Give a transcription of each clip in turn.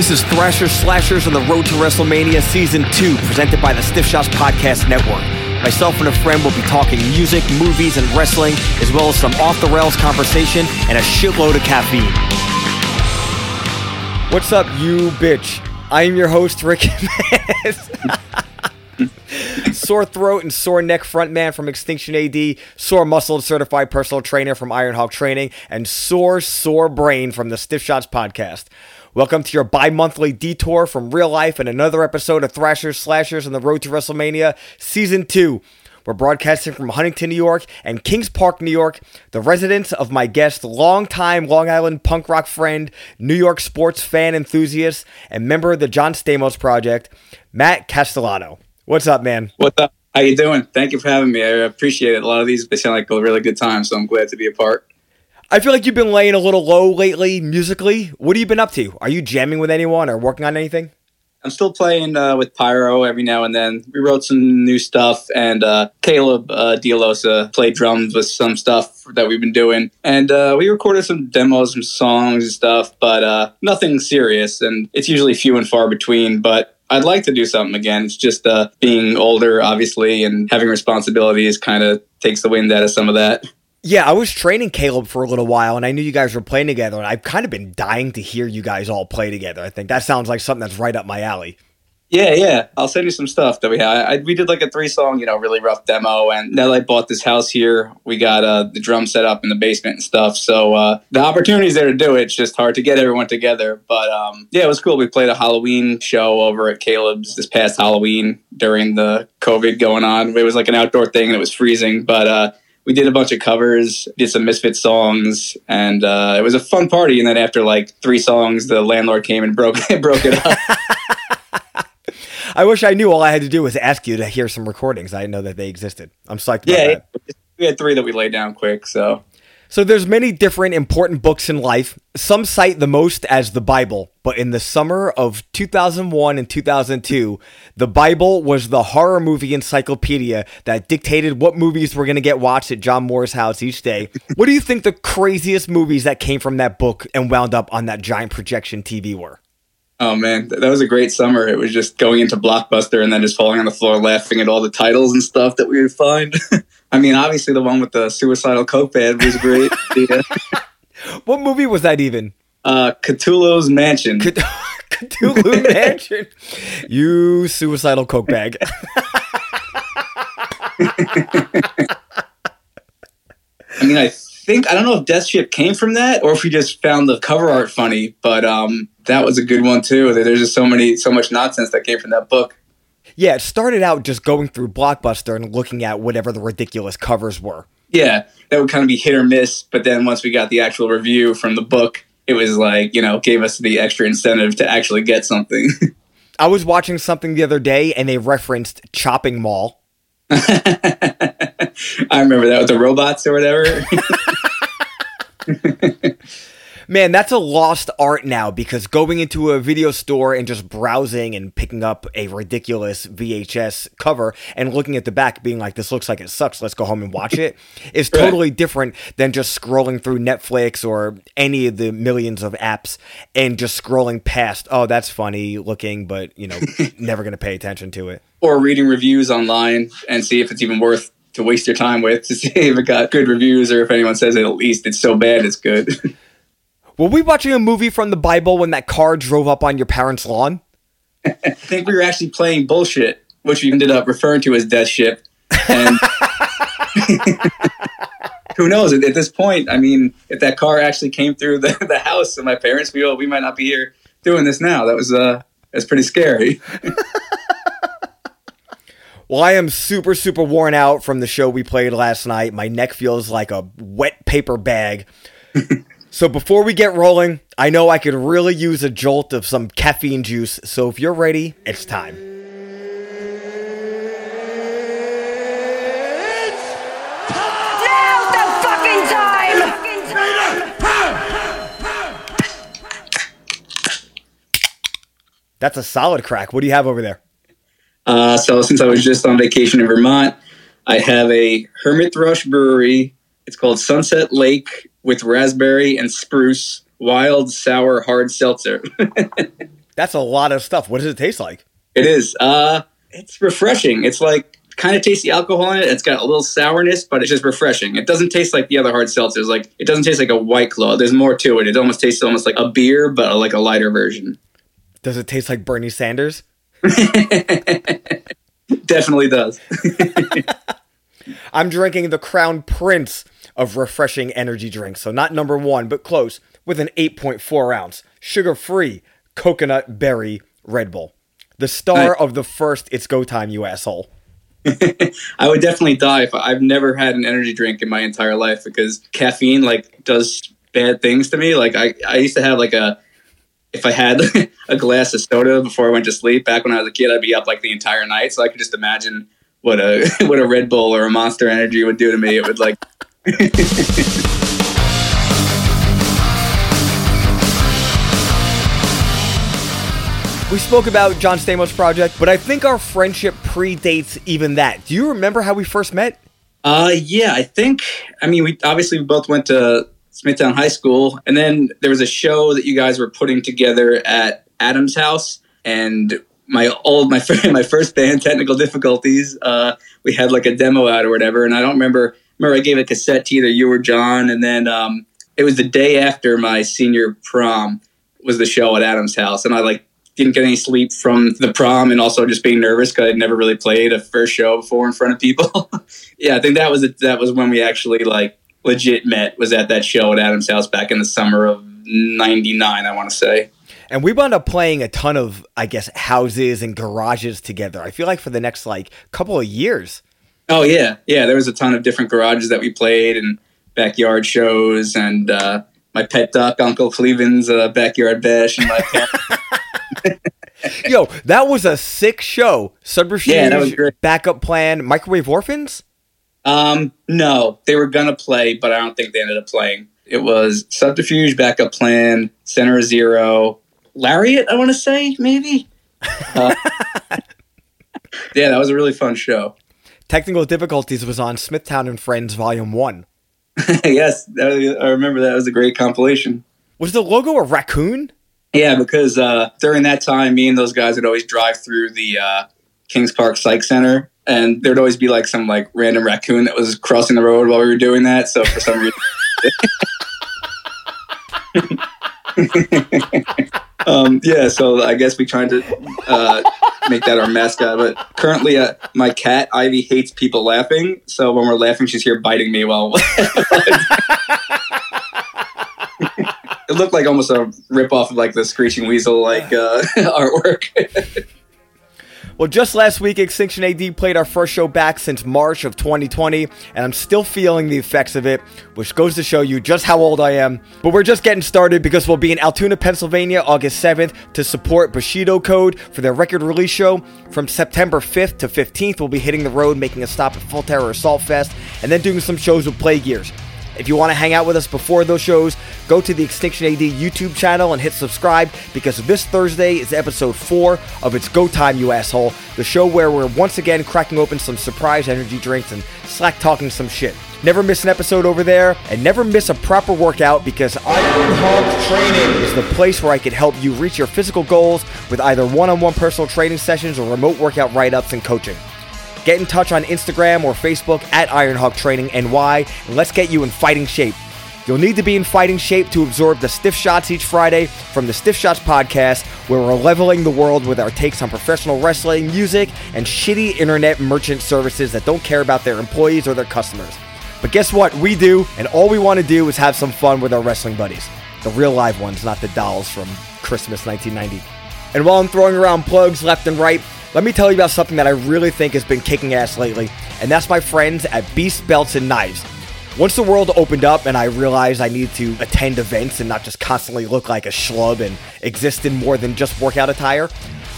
This is Thrasher Slashers on the Road to WrestleMania Season 2, presented by the Stiff Shots Podcast Network. Myself and a friend will be talking music, movies, and wrestling, as well as some off the rails conversation and a shitload of caffeine. What's up, you bitch? I am your host, Rick sore throat and sore neck frontman from Extinction AD, sore muscle certified personal trainer from Ironhawk Training, and sore, sore brain from the Stiff Shots Podcast. Welcome to your bi monthly detour from real life and another episode of Thrashers Slashers on the Road to WrestleMania Season 2. We're broadcasting from Huntington, New York and Kings Park, New York, the residence of my guest, longtime Long Island punk rock friend, New York sports fan enthusiast, and member of the John Stamos Project, Matt Castellano. What's up, man? What's up? How you doing? Thank you for having me. I appreciate it. A lot of these they sound like a really good time, so I'm glad to be a part. I feel like you've been laying a little low lately musically. What have you been up to? Are you jamming with anyone or working on anything? I'm still playing uh, with Pyro every now and then. We wrote some new stuff, and uh, Caleb uh, played drums with some stuff that we've been doing. And uh, we recorded some demos, some songs and stuff, but uh, nothing serious. And it's usually few and far between, but I'd like to do something again. It's just uh, being older, obviously, and having responsibilities kind of takes the wind out of some of that. Yeah, I was training Caleb for a little while, and I knew you guys were playing together, and I've kind of been dying to hear you guys all play together. I think that sounds like something that's right up my alley. Yeah, yeah. I'll send you some stuff that we had. I, we did like a three song, you know, really rough demo. And now that I bought this house here, we got uh, the drum set up in the basement and stuff. So uh, the opportunity's there to do it. It's just hard to get everyone together. But um, yeah, it was cool. We played a Halloween show over at Caleb's this past Halloween during the COVID going on. It was like an outdoor thing and it was freezing. But uh, we did a bunch of covers, did some Misfit songs, and uh, it was a fun party. And then after like three songs, the landlord came and broke broke it up. I wish I knew all I had to do was ask you to hear some recordings. I didn't know that they existed. I'm psyched yeah, that. We had three that we laid down quick, so so there's many different important books in life. Some cite the most as the Bible, but in the summer of 2001 and 2002, the Bible was the horror movie encyclopedia that dictated what movies were going to get watched at John Moore's house each day. what do you think the craziest movies that came from that book and wound up on that giant projection TV were? Oh man, that was a great summer. It was just going into Blockbuster and then just falling on the floor laughing at all the titles and stuff that we would find. I mean, obviously the one with the suicidal coke band was great. yeah. What movie was that even? Uh, Cthulhu's Mansion. C- Cthulhu Mansion. You suicidal coke bag. I mean, I think I don't know if Death Ship came from that or if we just found the cover art funny, but um, that was a good one too. There's just so many, so much nonsense that came from that book. Yeah, it started out just going through Blockbuster and looking at whatever the ridiculous covers were. Yeah, that would kind of be hit or miss. But then once we got the actual review from the book, it was like, you know, gave us the extra incentive to actually get something. I was watching something the other day and they referenced Chopping Mall. I remember that with the robots or whatever. Man, that's a lost art now because going into a video store and just browsing and picking up a ridiculous VHS cover and looking at the back being like, this looks like it sucks, let's go home and watch it, is totally different than just scrolling through Netflix or any of the millions of apps and just scrolling past, oh, that's funny looking, but, you know, never going to pay attention to it. Or reading reviews online and see if it's even worth to waste your time with to see if it got good reviews or if anyone says it, at least it's so bad it's good. Were we watching a movie from the Bible when that car drove up on your parents' lawn? I think we were actually playing bullshit, which we ended up referring to as Death Ship. And who knows? At, this point, I mean, if that car actually came through the, the house of my parents, we we might not be here doing this now. That was uh, that's pretty scary. well, I am super super worn out from the show we played last night. My neck feels like a wet paper bag. So before we get rolling, I know I could really use a jolt of some caffeine juice. So if you're ready, it's time. That's a solid crack. What do you have over there? Uh, so since I was just on vacation in Vermont, I have a Hermit Thrush Brewery. It's called Sunset Lake with raspberry and spruce wild sour hard seltzer. That's a lot of stuff. What does it taste like? It is. Uh, it's refreshing. It's like kind of tasty alcohol in it. It's got a little sourness, but it's just refreshing. It doesn't taste like the other hard seltzers. Like it doesn't taste like a white claw. There's more to it. It almost tastes almost like a beer, but like a lighter version. Does it taste like Bernie Sanders? Definitely does. I'm drinking the Crown Prince of refreshing energy drinks. So not number one, but close, with an 8.4 ounce, sugar free, coconut berry Red Bull. The star of the first It's Go Time, you asshole. I would definitely die if I, I've never had an energy drink in my entire life because caffeine like does bad things to me. Like I, I used to have like a if I had a glass of soda before I went to sleep back when I was a kid, I'd be up like the entire night. So I could just imagine what a what a Red Bull or a Monster Energy would do to me. It would like. We spoke about John Stamos project, but I think our friendship predates even that. Do you remember how we first met? Uh, yeah, I think. I mean, we obviously we both went to Smithtown High School, and then there was a show that you guys were putting together at Adam's house, and my old my friend my first band, Technical Difficulties. Uh, we had like a demo out or whatever, and I don't remember. Remember, I gave a cassette to either you or John, and then um, it was the day after my senior prom was the show at Adam's house, and I like didn't get any sleep from the prom and also just being nervous because I'd never really played a first show before in front of people. yeah, I think that was that was when we actually like legit met was at that show at Adam's house back in the summer of 99 I want to say. And we wound up playing a ton of I guess houses and garages together. I feel like for the next like couple of years. Oh yeah. Yeah, there was a ton of different garages that we played and backyard shows and uh, my pet duck Uncle Cleveland's uh, backyard bash and my Yo, that was a sick show. Subterfuge, Yeah, that was great. backup plan, microwave orphans. Um, no, they were gonna play, but I don't think they ended up playing. It was subterfuge, backup plan, center zero, lariat. I want to say maybe. Uh, yeah, that was a really fun show. Technical difficulties was on Smithtown and Friends Volume One. yes, that was- I remember that was a great compilation. Was the logo a raccoon? Yeah, because uh, during that time, me and those guys would always drive through the uh, Kings Park Psych Center, and there'd always be like some like random raccoon that was crossing the road while we were doing that. So for some reason, um, yeah. So I guess we tried to uh, make that our mascot. But currently, uh, my cat Ivy hates people laughing. So when we're laughing, she's here biting me while. It looked like almost a rip off of like the Screeching Weasel like uh, artwork. Well, just last week, Extinction AD played our first show back since March of 2020, and I'm still feeling the effects of it, which goes to show you just how old I am. But we're just getting started because we'll be in Altoona, Pennsylvania, August 7th to support Bushido Code for their record release show. From September 5th to 15th, we'll be hitting the road, making a stop at Full Terror Assault Fest, and then doing some shows with Play Years. If you want to hang out with us before those shows, go to the Extinction AD YouTube channel and hit subscribe because this Thursday is episode 4 of It's Go Time, You Asshole, the show where we're once again cracking open some surprise energy drinks and slack talking some shit. Never miss an episode over there and never miss a proper workout because Ironhawk Training is the place where I can help you reach your physical goals with either one on one personal training sessions or remote workout write ups and coaching. Get in touch on Instagram or Facebook at Ironhawk Training NY and let's get you in fighting shape. You'll need to be in fighting shape to absorb the Stiff Shots each Friday from the Stiff Shots podcast, where we're leveling the world with our takes on professional wrestling, music, and shitty internet merchant services that don't care about their employees or their customers. But guess what? We do, and all we want to do is have some fun with our wrestling buddies. The real live ones, not the dolls from Christmas 1990. And while I'm throwing around plugs left and right, let me tell you about something that I really think has been kicking ass lately, and that's my friends at Beast Belts and Knives. Once the world opened up and I realized I needed to attend events and not just constantly look like a schlub and exist in more than just workout attire,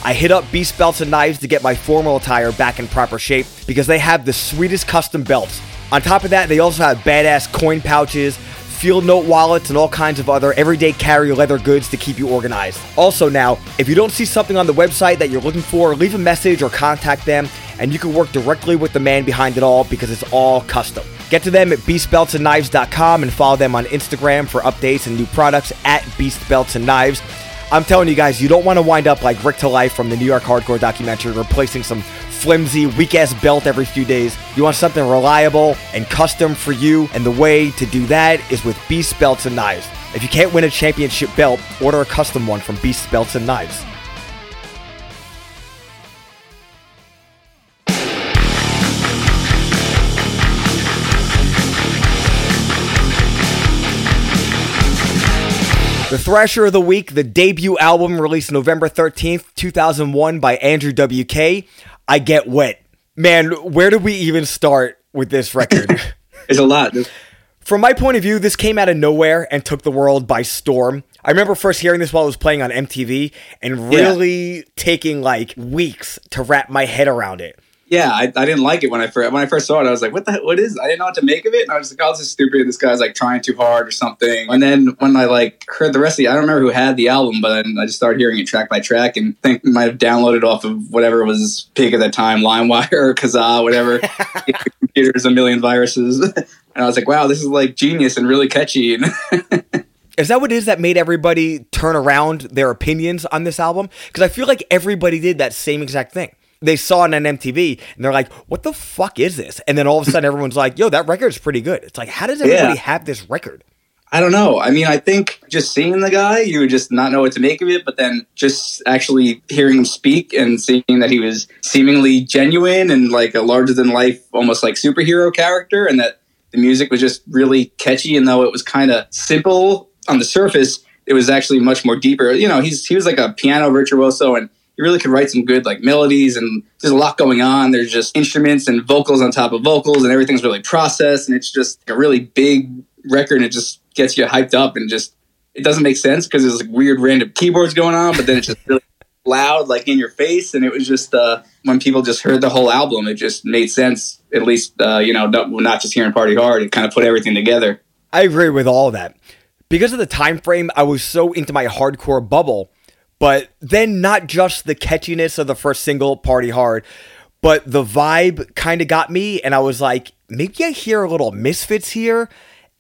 I hit up Beast Belts and Knives to get my formal attire back in proper shape because they have the sweetest custom belts. On top of that, they also have badass coin pouches, field note wallets, and all kinds of other everyday carry leather goods to keep you organized. Also, now, if you don't see something on the website that you're looking for, leave a message or contact them, and you can work directly with the man behind it all because it's all custom. Get to them at beastbeltsandknives.com and follow them on Instagram for updates and new products at Beast Belts and Knives. I'm telling you guys, you don't want to wind up like Rick Ta Life from the New York Hardcore documentary, replacing some flimsy, weak ass belt every few days. You want something reliable and custom for you, and the way to do that is with Beast Belts and Knives. If you can't win a championship belt, order a custom one from Beast Belts and Knives. The Thrasher of the Week, the debut album released November 13th, 2001 by Andrew WK. I Get Wet. Man, where do we even start with this record? There's a lot. From my point of view, this came out of nowhere and took the world by storm. I remember first hearing this while I was playing on MTV and really yeah. taking like weeks to wrap my head around it yeah, I, I didn't like it when I first when I first saw it. I was like, what the what is? I didn't know what to make of it, and I was like, oh, this is stupid. This guy's like trying too hard or something. And then when I like heard the rest of the, I don't remember who had the album, but then I just started hearing it track by track, and I think might have downloaded off of whatever was big at that time, LimeWire or Kazaa, whatever. computers a million viruses, and I was like, wow, this is like genius and really catchy. Is that what it is that made everybody turn around their opinions on this album? Because I feel like everybody did that same exact thing they saw it on MTV and they're like, "What the fuck is this?" And then all of a sudden, everyone's like, "Yo, that record's pretty good." It's like, how does everybody yeah. have this record? I don't know. I mean, I think just seeing the guy, you would just not know what to make of it. But then just actually hearing him speak and seeing that he was seemingly genuine and like a larger than life, almost like superhero character, and that the music was just really catchy. And though it was kind of simple on the surface, it was actually much more deeper. You know, he's he was like a piano virtuoso and he really could write some good like melodies and there's a lot going on. There's just instruments and vocals on top of vocals and everything's really processed and it's just a really big record and it just gets you hyped up and just it doesn't make sense because there's like weird random keyboards going on, but then it's just really loud like in your face and it was just uh when people just heard the whole album it just made sense at least uh you know not, not just hearing party hard it kind of put everything together i agree with all that because of the time frame i was so into my hardcore bubble but then not just the catchiness of the first single, Party Hard, but the vibe kind of got me. And I was like, maybe I hear a little misfits here.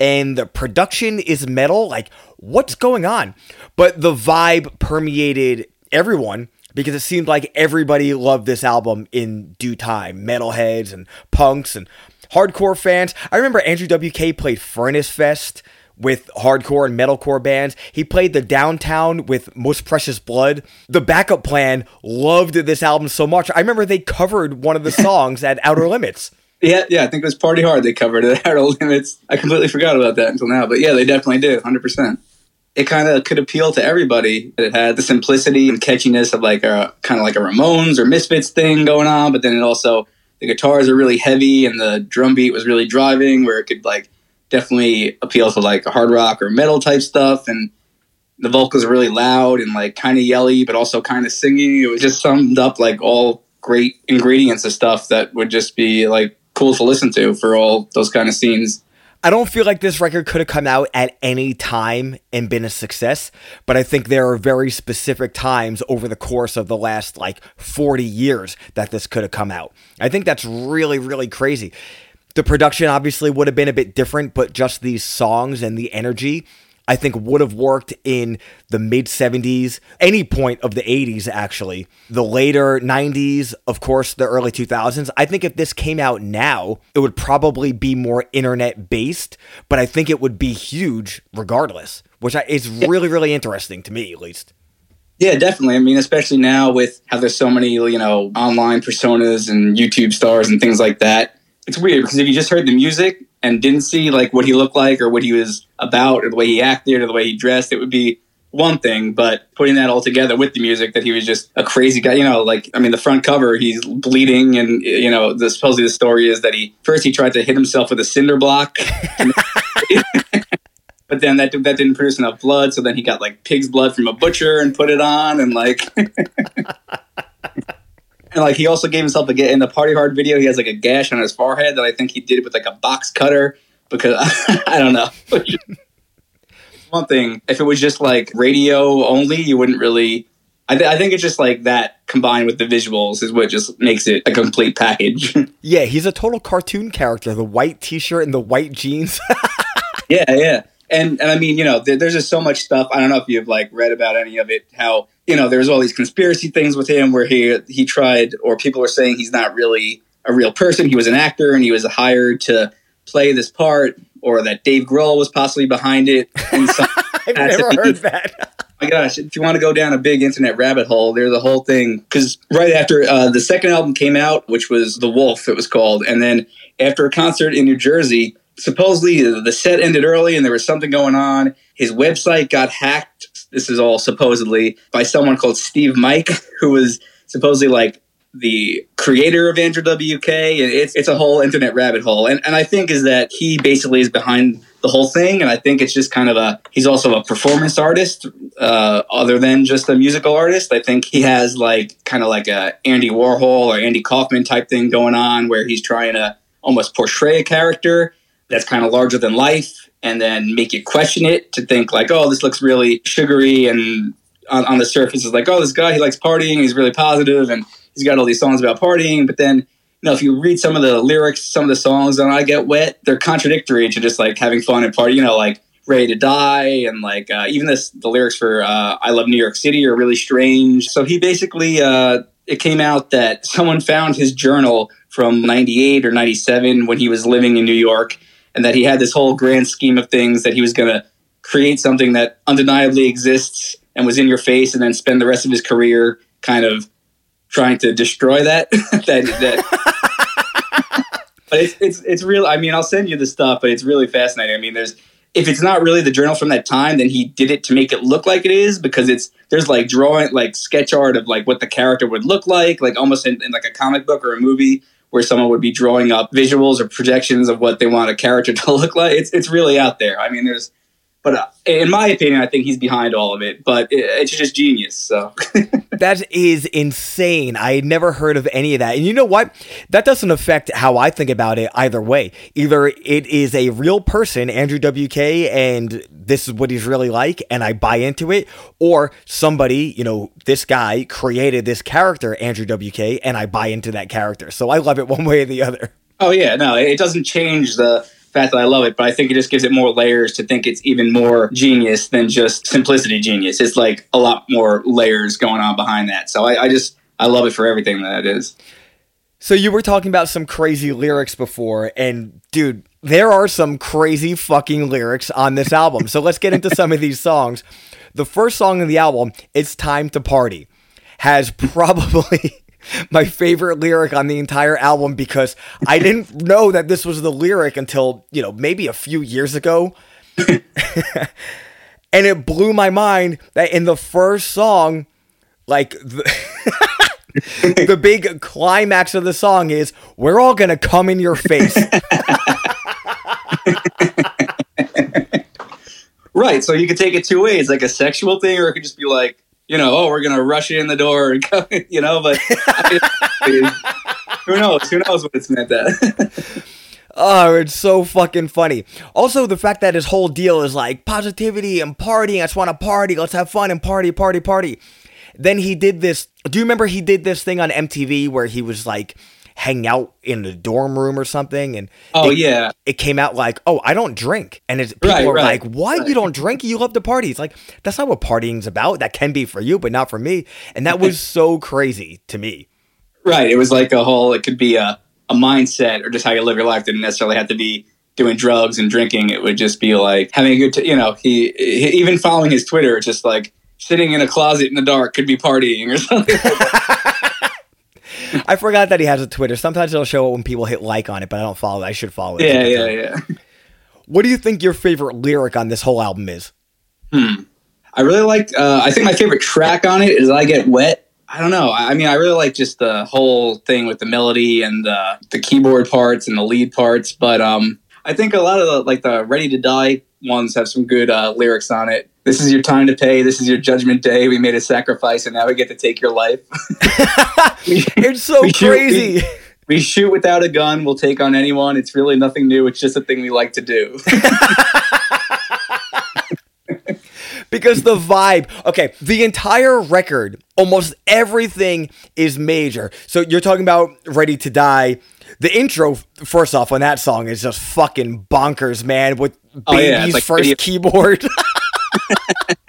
And the production is metal. Like, what's going on? But the vibe permeated everyone because it seemed like everybody loved this album in due time metalheads and punks and hardcore fans. I remember Andrew WK played Furnace Fest with hardcore and metalcore bands. He played the downtown with Most Precious Blood. The backup plan loved this album so much. I remember they covered one of the songs at Outer Limits. Yeah, yeah, I think it was Party Hard they covered it at Outer Limits. I completely forgot about that until now, but yeah, they definitely did, 100%. It kind of could appeal to everybody. It had the simplicity and catchiness of like a kind of like a Ramones or Misfits thing going on, but then it also the guitars are really heavy and the drum beat was really driving where it could like definitely appeals to like hard rock or metal type stuff and the vocals are really loud and like kind of yelly but also kind of singing it was just summed up like all great ingredients of stuff that would just be like cool to listen to for all those kind of scenes I don't feel like this record could have come out at any time and been a success, but I think there are very specific times over the course of the last like 40 years that this could have come out. I think that's really, really crazy. The production obviously would have been a bit different, but just these songs and the energy, I think would have worked in the mid 70s, any point of the 80s, actually. The later 90s, of course, the early 2000s. I think if this came out now, it would probably be more internet based, but I think it would be huge regardless, which is really, really interesting to me, at least. Yeah, definitely. I mean, especially now with how there's so many, you know, online personas and YouTube stars and things like that it's weird because if you just heard the music and didn't see like what he looked like or what he was about or the way he acted or the way he dressed, it would be one thing. But putting that all together with the music, that he was just a crazy guy. You know, like I mean, the front cover, he's bleeding, and you know, the, supposedly the story is that he first he tried to hit himself with a cinder block. but then that that didn't produce enough blood, so then he got like pig's blood from a butcher and put it on, and like And like he also gave himself a get in the party hard video. He has like a gash on his forehead that I think he did with like a box cutter because I don't know. One thing, if it was just like radio only, you wouldn't really. I, th- I think it's just like that combined with the visuals is what just makes it a complete package. yeah, he's a total cartoon character. The white T-shirt and the white jeans. yeah, yeah And and I mean, you know, there, there's just so much stuff. I don't know if you've like read about any of it. How you know, there's all these conspiracy things with him where he he tried, or people are saying he's not really a real person. He was an actor and he was hired to play this part, or that Dave Grohl was possibly behind it. I've never heard that. my gosh, if you want to go down a big internet rabbit hole, there's a whole thing. Because right after uh, the second album came out, which was The Wolf, it was called, and then after a concert in New Jersey, supposedly the set ended early and there was something going on. His website got hacked. This is all supposedly by someone called Steev Mike, who was supposedly like the creator of Andrew WK. It's, it's a whole internet rabbit hole. And, and I think is that he basically is behind the whole thing. And I think it's just kind of a, he's also a performance artist, uh, other than just a musical artist. I think he has like kind of like a Andy Warhol or Andy Kaufman type thing going on where he's trying to almost portray a character that's kind of larger than life and then make you question it to think like, oh, this looks really sugary and on, on the surface is like, oh, this guy he likes partying, he's really positive and he's got all these songs about partying, but then you know, if you read some of the lyrics, some of the songs on I Get Wet, they're contradictory to just like having fun and party, you know, like Ready to Die and like uh, even this the lyrics for uh, I Love New York City are really strange. So he basically uh, it came out that someone found his journal from 98 or 97 when he was living in New York and that he had this whole grand scheme of things that he was going to create something that undeniably exists and was in your face and then spend the rest of his career kind of trying to destroy that that, that. but it's, it's it's real i mean i'll send you the stuff but it's really fascinating i mean there's if it's not really the journal from that time then he did it to make it look like it is because it's there's like drawing like sketch art of like what the character would look like like almost in, in like a comic book or a movie where someone would be drawing up visuals or projections of what they want a character to look like. It's it's really out there. I mean, there's, but uh, in my opinion, I think he's behind all of it. But it, it's just genius. So that is insane. I had never heard of any of that. And you know what? That doesn't affect how I think about it either way. Either it is a real person, Andrew WK, and this is what he's really like, and I buy into it, or somebody, you know, this guy created this character, Andrew WK, and I buy into that character. So I love it one way or the other. Oh, yeah. No, it doesn't change the fact that I love it, but I think it just gives it more layers to think it's even more genius than just simplicity genius. It's like a lot more layers going on behind that. So I, I just I love it for everything that it is. So you were talking about some crazy lyrics before, and dude, there are some crazy fucking lyrics on this album. So let's get into some of these songs. The first song in the album, It's Time to Party, has probably my favorite lyric on the entire album because I didn't know that this was the lyric until, you know, maybe a few years ago. and it blew my mind that in the first song, like the, the big climax of the song is, We're all gonna come in your face. right. So you could take it two ways, like a sexual thing, or it could just be like, you know, oh, we're gonna rush you in the door and come, you know. But who knows? Who knows what it's meant that. Oh, it's so fucking funny. Also, the fact that his whole deal is like positivity and partying. I just want to party. Let's have fun and party, party, party. Then he did this. Do you remember he did this thing on MTV where he was like hang out in the dorm room or something. And oh it, yeah, it came out like, oh, I don't drink, and it's, people right, are right, like, what? Right. You don't drink? You love to party? It's like that's not what partying's about. That can be for you, but not for me. And that was so crazy to me. Right. It was like a whole. It could be a a mindset or just how you live your life. Didn't necessarily have to be doing drugs and drinking. It would just be like having a good. T- you know, he, he even following his Twitter, just like sitting in a closet in the dark could be partying or something. I forgot that he has a Twitter. Sometimes it'll show it when people hit like on it, but I don't follow it. I should follow it. Yeah, yeah, yeah. What do you think your favorite lyric on this whole album is? Hmm. I really like. Uh, I think my favorite track on it is "I Get Wet." I don't know. I mean, I really like just the whole thing with the melody and the, the keyboard parts and the lead parts. But um, I think a lot of the like the "Ready to Die" ones have some good uh, lyrics on it this is your time to pay. This is your judgment day. We made a sacrifice, and now we get to take your life. it's so we crazy. Shoot, we, we, shoot without a gun. We'll take on anyone. It's really nothing new. It's just a thing we like to do. because the vibe, okay, the entire record, almost everything is major. So you're talking about Ready to Die The intro, first off, on that song is just fucking bonkers, man, with baby's oh, yeah, like first video- keyboard.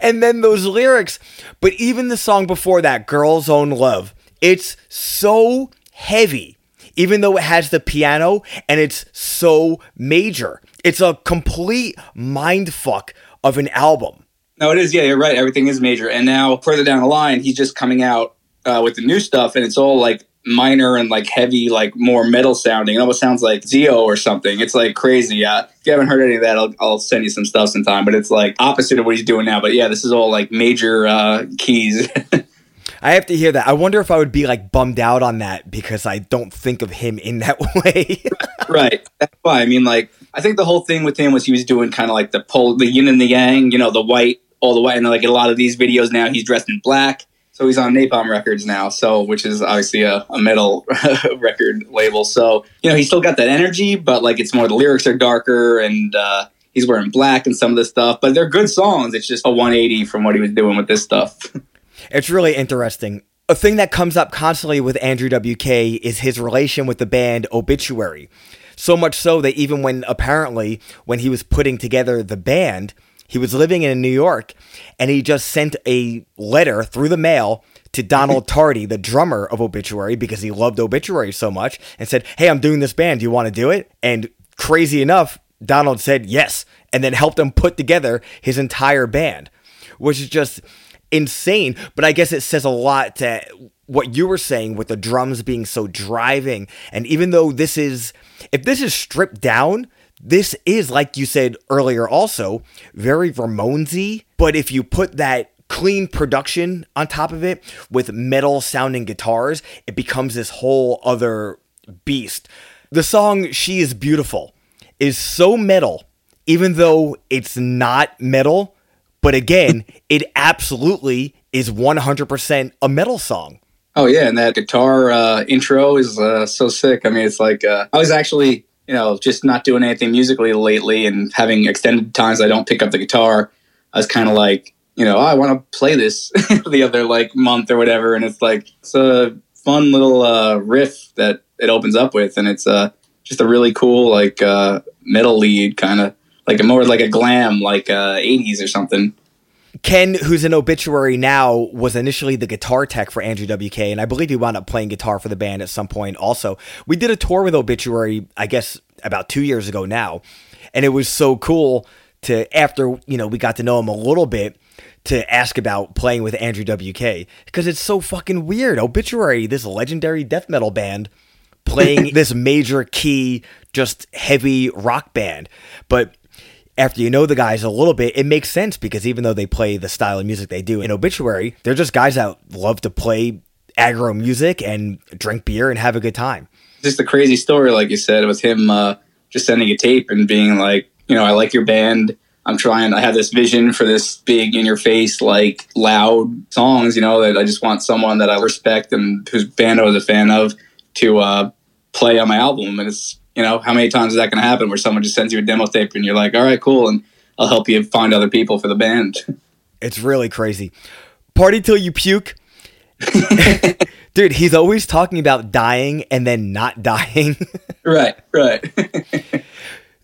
and then those lyrics. But even the song before that, Girl's Own Love, it's so heavy, even though it has the piano and it's so major. It's a complete mind fuck of an album. No, it is. Yeah, you're right. Everything is major. And now further down the line, he's just coming out uh, with the new stuff, and it's all like minor and like heavy, like more metal sounding. It almost sounds like Zio or something. It's like crazy. Yeah. If you haven't heard any of that, I'll, I'll send you some stuff sometime. But it's like opposite of what he's doing now. But yeah, this is all like major uh, keys. I have to hear that. I wonder if I would be like bummed out on that because I don't think of him in that way. right. That's why. I mean, like, I think the whole thing with him was he was doing kind of like the pole, the yin and the yang, you know, the white all the white. And like a lot of these videos now, he's dressed in black. So he's on Napalm Records now, so which is obviously a, a metal record label. So you know he's still got that energy, but like it's more the lyrics are darker and uh, he's wearing black and some of this stuff. But they're good songs. It's just a 180 from what he was doing with this stuff. it's really interesting. A thing that comes up constantly with Andrew WK is his relation with the band Obituary. So much so that even when apparently when he was putting together the band, he was living in New York and he just sent a letter through the mail to Donald Tardy, the drummer of Obituary, because he loved Obituary so much, and said, Hey, I'm doing this band. Do you want to do it? And crazy enough, Donald said yes, and then helped him put together his entire band, which is just insane. But I guess it says a lot to what you were saying with the drums being so driving. And even though this is, if this is stripped down, this is, like you said earlier, also very Ramonesy. But if you put that clean production on top of it with metal sounding guitars, it becomes this whole other beast. The song She is Beautiful is so metal, even though it's not metal. But again, it absolutely is 100% a metal song. Oh, yeah. And that guitar uh, intro is uh, so sick. I mean, it's like, uh, I was actually you know, just not doing anything musically lately and having extended times I don't pick up the guitar, I was kind of like, you know, oh, I want to play this the other like month or whatever. And it's like, it's a fun little uh, riff that it opens up with. And it's uh, just a really cool, like, uh, metal lead kind of like a more like a glam, like uh, 80s or something. Ken, who's an obituary now, was initially the guitar tech for Andrew WK, and I believe he wound up playing guitar for the band at some point also. We did a tour with Obituary, I guess, about two years ago now, and it was so cool to, after, you know, we got to know him a little bit, to ask about playing with Andrew WK, because it's so fucking weird. Obituary, this legendary death metal band, playing this major key, just heavy rock band. But after you know the guys a little bit, it makes sense because even though they play the style of music they do in Obituary, they're just guys that love to play aggro music and drink beer and have a good time. Just a crazy story, like you said, with him uh, just sending a tape and being like, you know, I like your band. I'm trying, I have this vision for this big in your face, like loud songs, you know, that I just want someone that I respect and whose band I was a fan of to uh, play on my album. And it's you know, how many times is that going to happen where someone just sends you a demo tape and you're like, all right, cool. And I'll help you find other people for the band. It's really crazy. Party till you puke. Dude, he's always talking about dying and then not dying. right, right.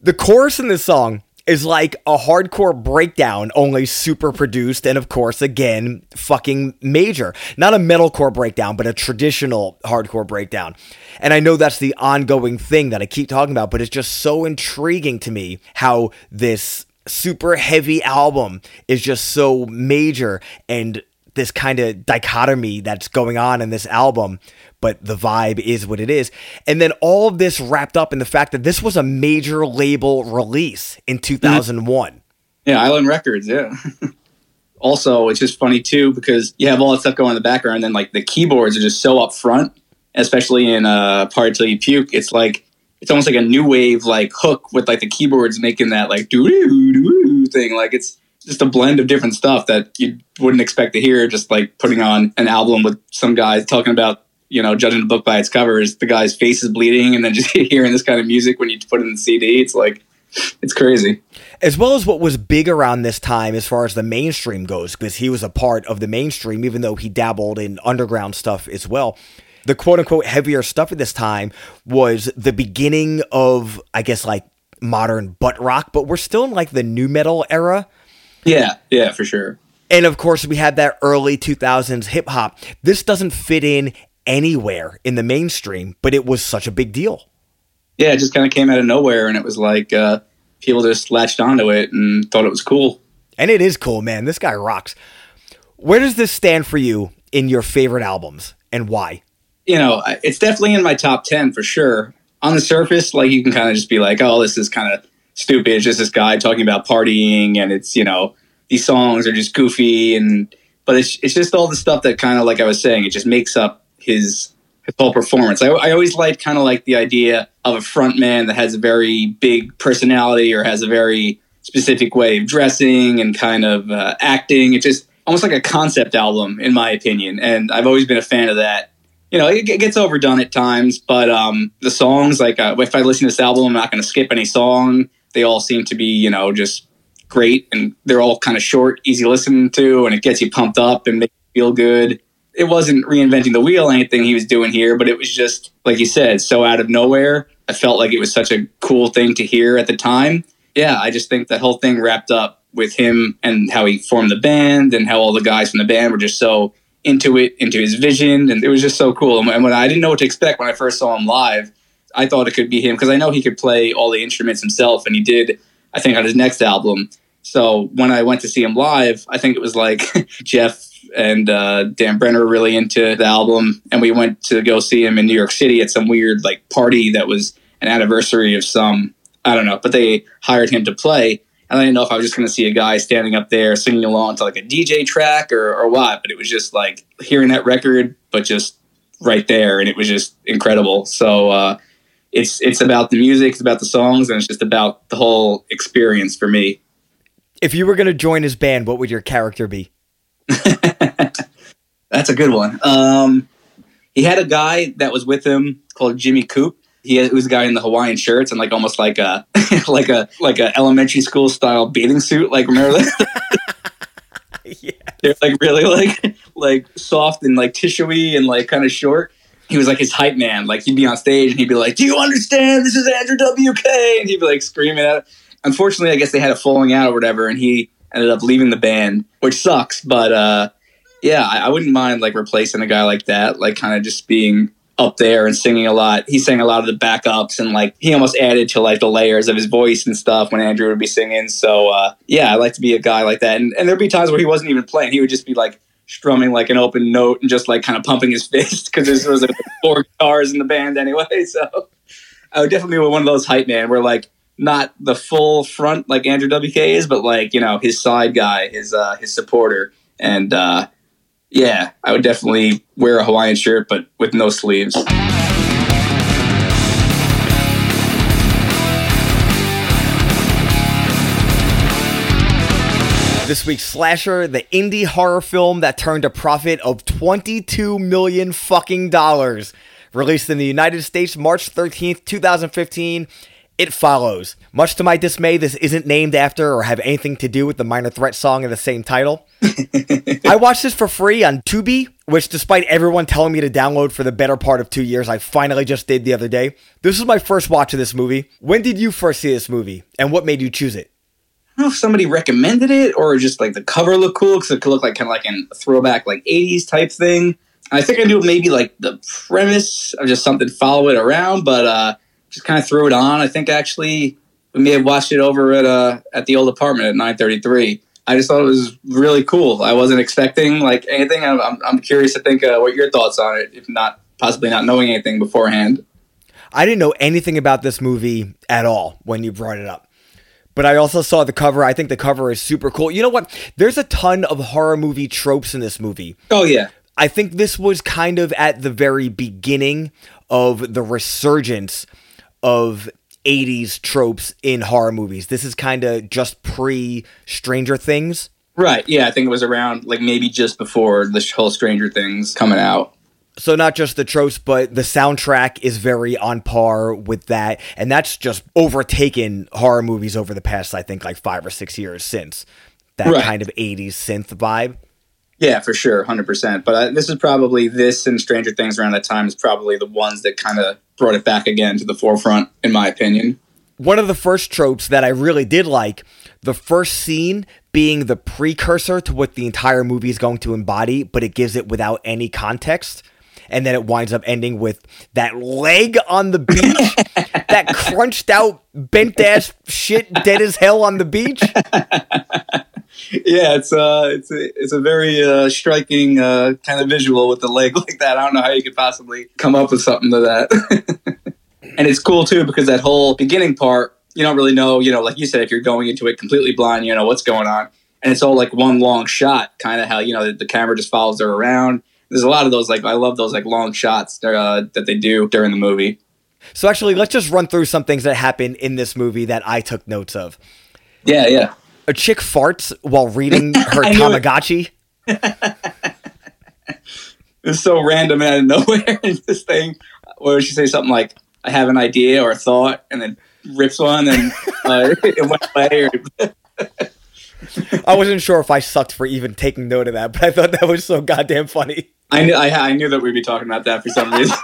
the chorus in this song is like a hardcore breakdown, only super produced, and of course, again, fucking major. Not a metalcore breakdown, but a traditional hardcore breakdown. And I know that's the ongoing thing that I keep talking about, but it's just so intriguing to me how this super heavy album is just so major and this kind of dichotomy that's going on in this album, but the vibe is what it is. And then all of this wrapped up in the fact that this was a major label release in 2001. Yeah, Island Records, yeah. also, it's just funny too because you have all that stuff going in the background, and then like the keyboards are just so up front, especially in uh, Party Till You Puke. It's like it's almost like a new wave like hook with like the keyboards making that like doo doo doo thing. Like it's just a blend of different stuff that you wouldn't expect to hear just like putting on an album with some guys talking about you know judging a book by its covers the guy's face is bleeding and then just hearing this kind of music when you put it in the cd it's like it's crazy as well as what was big around this time as far as the mainstream goes because he was a part of the mainstream even though he dabbled in underground stuff as well the quote unquote heavier stuff at this time was the beginning of, I guess, like modern butt rock, but we're still in like the nu metal era. Yeah, yeah, for sure. And of course, we had that early 2000s hip hop. This doesn't fit in anywhere in the mainstream, but it was such a big deal. Yeah, it just kind of came out of nowhere, and it was like uh, people just latched onto it and thought it was cool. And it is cool, man. This guy rocks. Where does this stand for you in your favorite albums and why? You know, it's definitely in my top 10 for sure. On the surface, like you can kind of just be like, oh, this is kind of stupid. It's just this guy talking about partying and it's, you know, these songs are just goofy and but it's it's just all the stuff that kind of like I was saying, it just makes up his his whole performance. I, I always like kind of like the idea of a front man that has a very big personality or has a very specific way of dressing and kind of uh, acting. It's just almost like a concept album, in my opinion. And I've always been a fan of that. You know, it, it gets overdone at times, but um, the songs, like uh, if I listen to this album, I'm not going to skip any song. They all seem to be, you know, just great and they're all kind of short, easy listening to, and it gets you pumped up and makes you feel good. It wasn't reinventing the wheel, anything he was doing here, but it was just, like you said, so out of nowhere. I felt like it was such a cool thing to hear at the time. Yeah, I just think that whole thing wrapped up with him and how he formed the band and how all the guys from the band were just so into it, into his vision. And it was just so cool. And when I didn't know what to expect when I first saw him live, I thought it could be him because I know he could play all the instruments himself and he did I think on his next album. So when I went to see him live, I think it was like Jeff and uh, Dan Brenner were really into the album, and we went to go see him in New York City at some weird like party that was an anniversary of some I don't know, but they hired him to play. And I didn't know if I was just going to see a guy standing up there singing along to like a DJ track or, or what, but it was just like hearing that record, but just right there, and it was just incredible. So uh, it's it's about the music, it's about the songs, and it's just about the whole experience for me. If you were going to join his band, what would your character be? That's a good one. Um, he had a guy that was with him called Jimmy Coup. He was a guy in the Hawaiian shirts and like almost like a like a like a elementary school style bathing suit. Like remember that? yeah. They're like really like like soft and like tissuey and like kind of short he was like his hype man. Like he'd be on stage and he'd be like, "Do you understand? This is Andrew WK," and he'd be like screaming at. It. Unfortunately, I guess they had a falling out or whatever, and he ended up leaving the band, which sucks. But uh, yeah, I, I wouldn't mind like replacing a guy like that, like kind of just being up there and singing a lot. He sang a lot of the backups and like he almost added to like the layers of his voice and stuff when Andrew would be singing. So uh, yeah, I like to be a guy like that. And, and there'd be times where he wasn't even playing. He would just be like strumming like an open note and just like kind of pumping his fist because there was like four guitars in the band anyway. So I would definitely be one of those hype man where like not the full front like Andrew WK is, but like you know his side guy, his uh, his supporter, and uh, yeah, I would definitely wear a Hawaiian shirt but with no sleeves. This week's slasher, the indie horror film that turned a profit of 22 million fucking dollars. Released in the United States March 13th, 2015. It follows. Much to my dismay, this isn't named after or have anything to do with the Minor Threat song of the same title. I watched this for free on Tubi, which, despite everyone telling me to download for the better part of two years, I finally just did the other day. This was my first watch of this movie. When did you first see this movie, and what made you choose it? I don't know if somebody recommended it or just like the cover looked cool because it could look like kind of like a throwback like 80s type thing. I think I knew maybe like the premise of just something follow it around, but uh, just kind of threw it on. I think actually we may have watched it over at uh, at the old apartment at 933. I just thought it was really cool. I wasn't expecting like anything. I'm, I'm, I'm curious to think uh, what your thoughts on it, if not possibly not knowing anything beforehand. I didn't know anything about this movie at all when you brought it up but I also saw the cover. I think the cover is super cool. You know what? There's a ton of horror movie tropes in this movie. Oh, yeah. I think this was kind of at the very beginning of the resurgence of 80s tropes in horror movies. This is kind of just pre Stranger Things. Right. Yeah. I think it was around like maybe just before the whole Stranger Things coming out so not just the tropes, but the soundtrack is very on par with that, and that's just overtaken horror movies over the past, I think, like five or six years since that right. kind of '80s synth vibe. Yeah, for sure, hundred percent. But uh, this is probably this and Stranger Things around that time is probably the ones that kind of brought it back again to the forefront, in my opinion. One of the first tropes that I really did like, the first scene being the precursor to what the entire movie is going to embody, but it gives it without any context. And then it winds up ending with that leg on the beach, that crunched out, bent ass shit, dead as hell on the beach. yeah, it's uh, it's a it's a very uh, striking uh, kind of visual with the leg like that. I don't know how you could possibly come up with something to that. and it's cool too because that whole beginning part, you don't really know. You know, like you said, if you're going into it completely blind, you know what's going on, and it's all like one long shot, kind of how you know the, the, camera just follows her around. There's a lot of those like I love those like long shots uh, that they do during the movie. So actually, let's just run through some things that happen in this movie that I took notes of. Yeah, yeah a chick farts while reading her Tamagotchi. it's so random out of nowhere. this thing, where she say something like, "I have an idea or a thought," and then rips one, and uh, it went away. I wasn't sure if I sucked for even taking note of that, but I thought that was so goddamn funny. I knew, I, I knew that we'd be talking about that for some reason.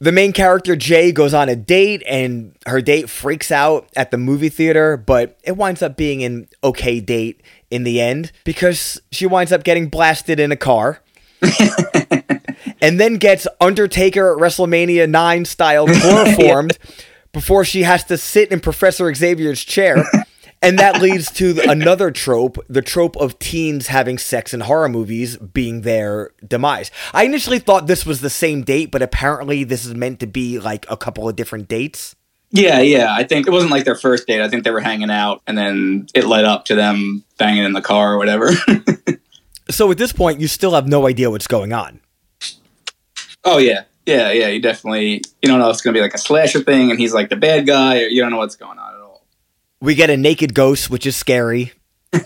The main character Jay goes on a date and her date freaks out at the movie theater, but it winds up being an okay date in the end because she winds up getting blasted in a car. and then gets Undertaker at WrestleMania 9 style chloroformed yeah. before she has to sit in Professor Xavier's chair and that leads to another trope the trope of teens having sex in horror movies being their demise. I initially thought this was the same date, but apparently this is meant to be like a couple of different dates. Yeah, yeah. I think it wasn't like their first date. I think they were hanging out and then it led up to them banging in the car or whatever. so at this point, you still have no idea what's going on. Oh, yeah. Yeah, yeah. You definitely, you don't know if it's going to be like a slasher thing and he's like the bad guy or you don't know what's going on we get a naked ghost, which is scary. yeah,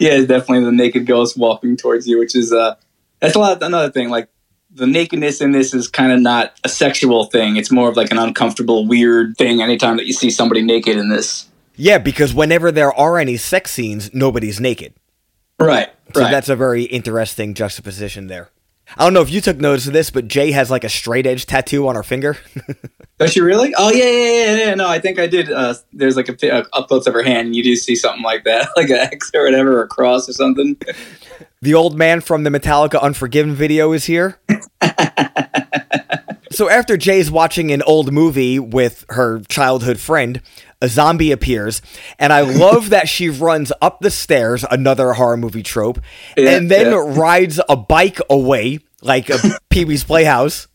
it's definitely the naked ghost walking towards you, which is uh that's a lot another thing. Like the nakedness in this is kind of not a sexual thing. It's more of like an uncomfortable, weird thing anytime that you see somebody naked in this. Yeah, because whenever there are any sex scenes, nobody's naked. Right. So right. that's a very interesting juxtaposition there. I don't know if you took notice of this, but Jay has like a straight edge tattoo on her finger. Does she really? Oh yeah, yeah, yeah, yeah. No, I think I did. Uh, there's like a, a up close of her hand, and you do see something like that, like an X or whatever, or a cross or something. the old man from the Metallica Unforgiven video is here. so after Jay's watching an old movie with her childhood friend, a zombie appears, and I love that she runs up the stairs, another horror movie trope, yeah, and then yeah. rides a bike away like a Pee Wee's Playhouse.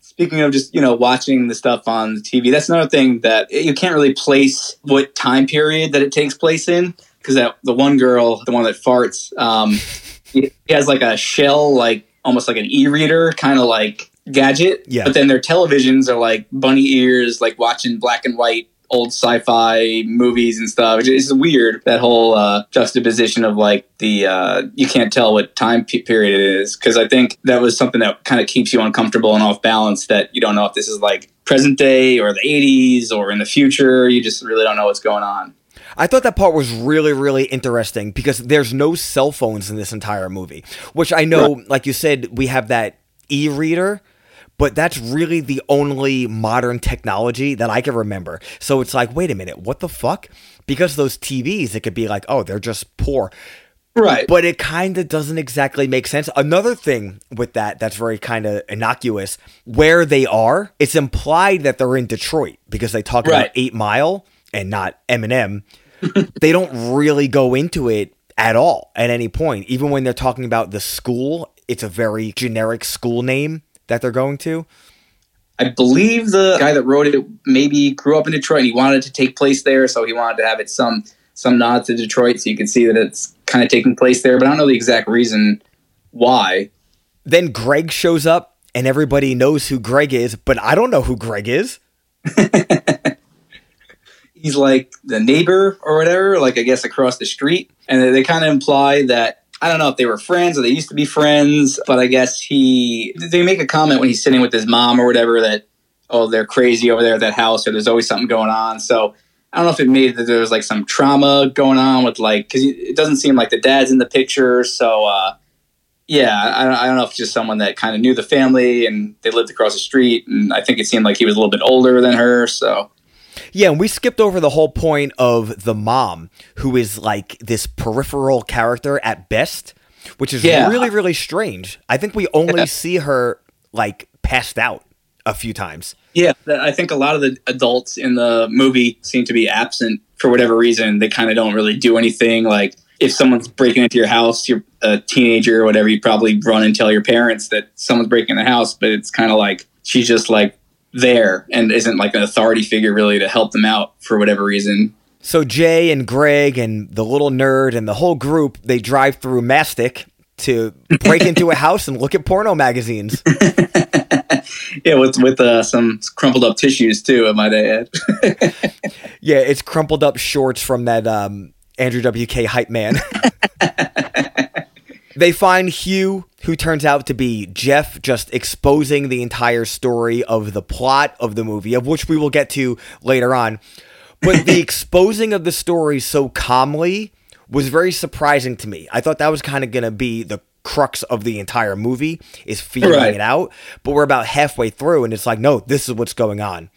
Speaking of just you know watching the stuff on the TV, that's another thing that you can't really place what time period that it takes place in because that the one girl, the one that farts, um, he has like a shell, like almost like an e-reader, kind of like gadget. Yeah. But then their televisions are like bunny ears, like watching black and white old sci-fi movies and stuff. It's weird that whole uh, juxtaposition of like the uh, you can't tell what time period it is because I think that was something that kind of keeps you uncomfortable and off balance. That you don't know if this is like present day or the 80s or in the future. You just really don't know what's going on. I thought that part was really, really interesting because there's no cell phones in this entire movie, which I know, right. like you said, we have that e reader but that's really the only modern technology that I can remember. So it's like, wait a minute, what the fuck? Because those TVs, it could be like, oh, they're just poor. Right. But it kind of doesn't exactly make sense. Another thing with that that's very kind of innocuous, where they are, it's implied that they're in Detroit because they talk right. about 8 Mile and not Eminem. they don't really go into it at all at any point. Even when they're talking about the school, it's a very generic school name that they're going to? I believe the guy that wrote it maybe grew up in Detroit and he wanted to take place there, so he wanted to have it some some nod to Detroit, so you can see that it's kind of taking place there. But I don't know the exact reason why. Then Greg shows up, and everybody knows who Greg is, but I don't know who Greg is. He's like the neighbor or whatever, like I guess across the street, and they kind of imply that I don't know if they were friends or they used to be friends, but I guess he they make a comment when he's sitting with his mom or whatever that oh they're crazy over there at that house or there's always something going on. So I don't know if it made that there was like some trauma going on with like because it doesn't seem like the dad's in the picture. So uh, yeah, I don't, I don't know if it's just someone that kind of knew the family and they lived across the street, and I think it seemed like he was a little bit older than her. So yeah, and we skipped over the whole point of the mom, who is like this peripheral character at best, which is yeah. really really strange. I think we only see her like passed out a few times. Yeah, I think a lot of the adults in the movie seem to be absent for whatever reason. They kind of don't really do anything. Like if someone's breaking into your house, you're a teenager or whatever, you probably run and tell your parents that someone's breaking the house. But it's kind of like she's just like there and isn't like an authority figure really to help them out for whatever reason. So Jay and Greg and the little nerd and the whole group they drive through Mastic to break into a house and look at porno magazines. yeah, with with uh, some crumpled up tissues too. I might add. yeah, it's crumpled up shorts from that um, Andrew WK hype man. they find Hugh, who turns out to be Jeff, just exposing the entire story of the plot of the movie, of which we will get to later on. But the exposing of the story so calmly was very surprising to me. I thought that was kind of going to be the crux of the entire movie is figuring right. it out. But we're about halfway through, and it's like, no, this is what's going on.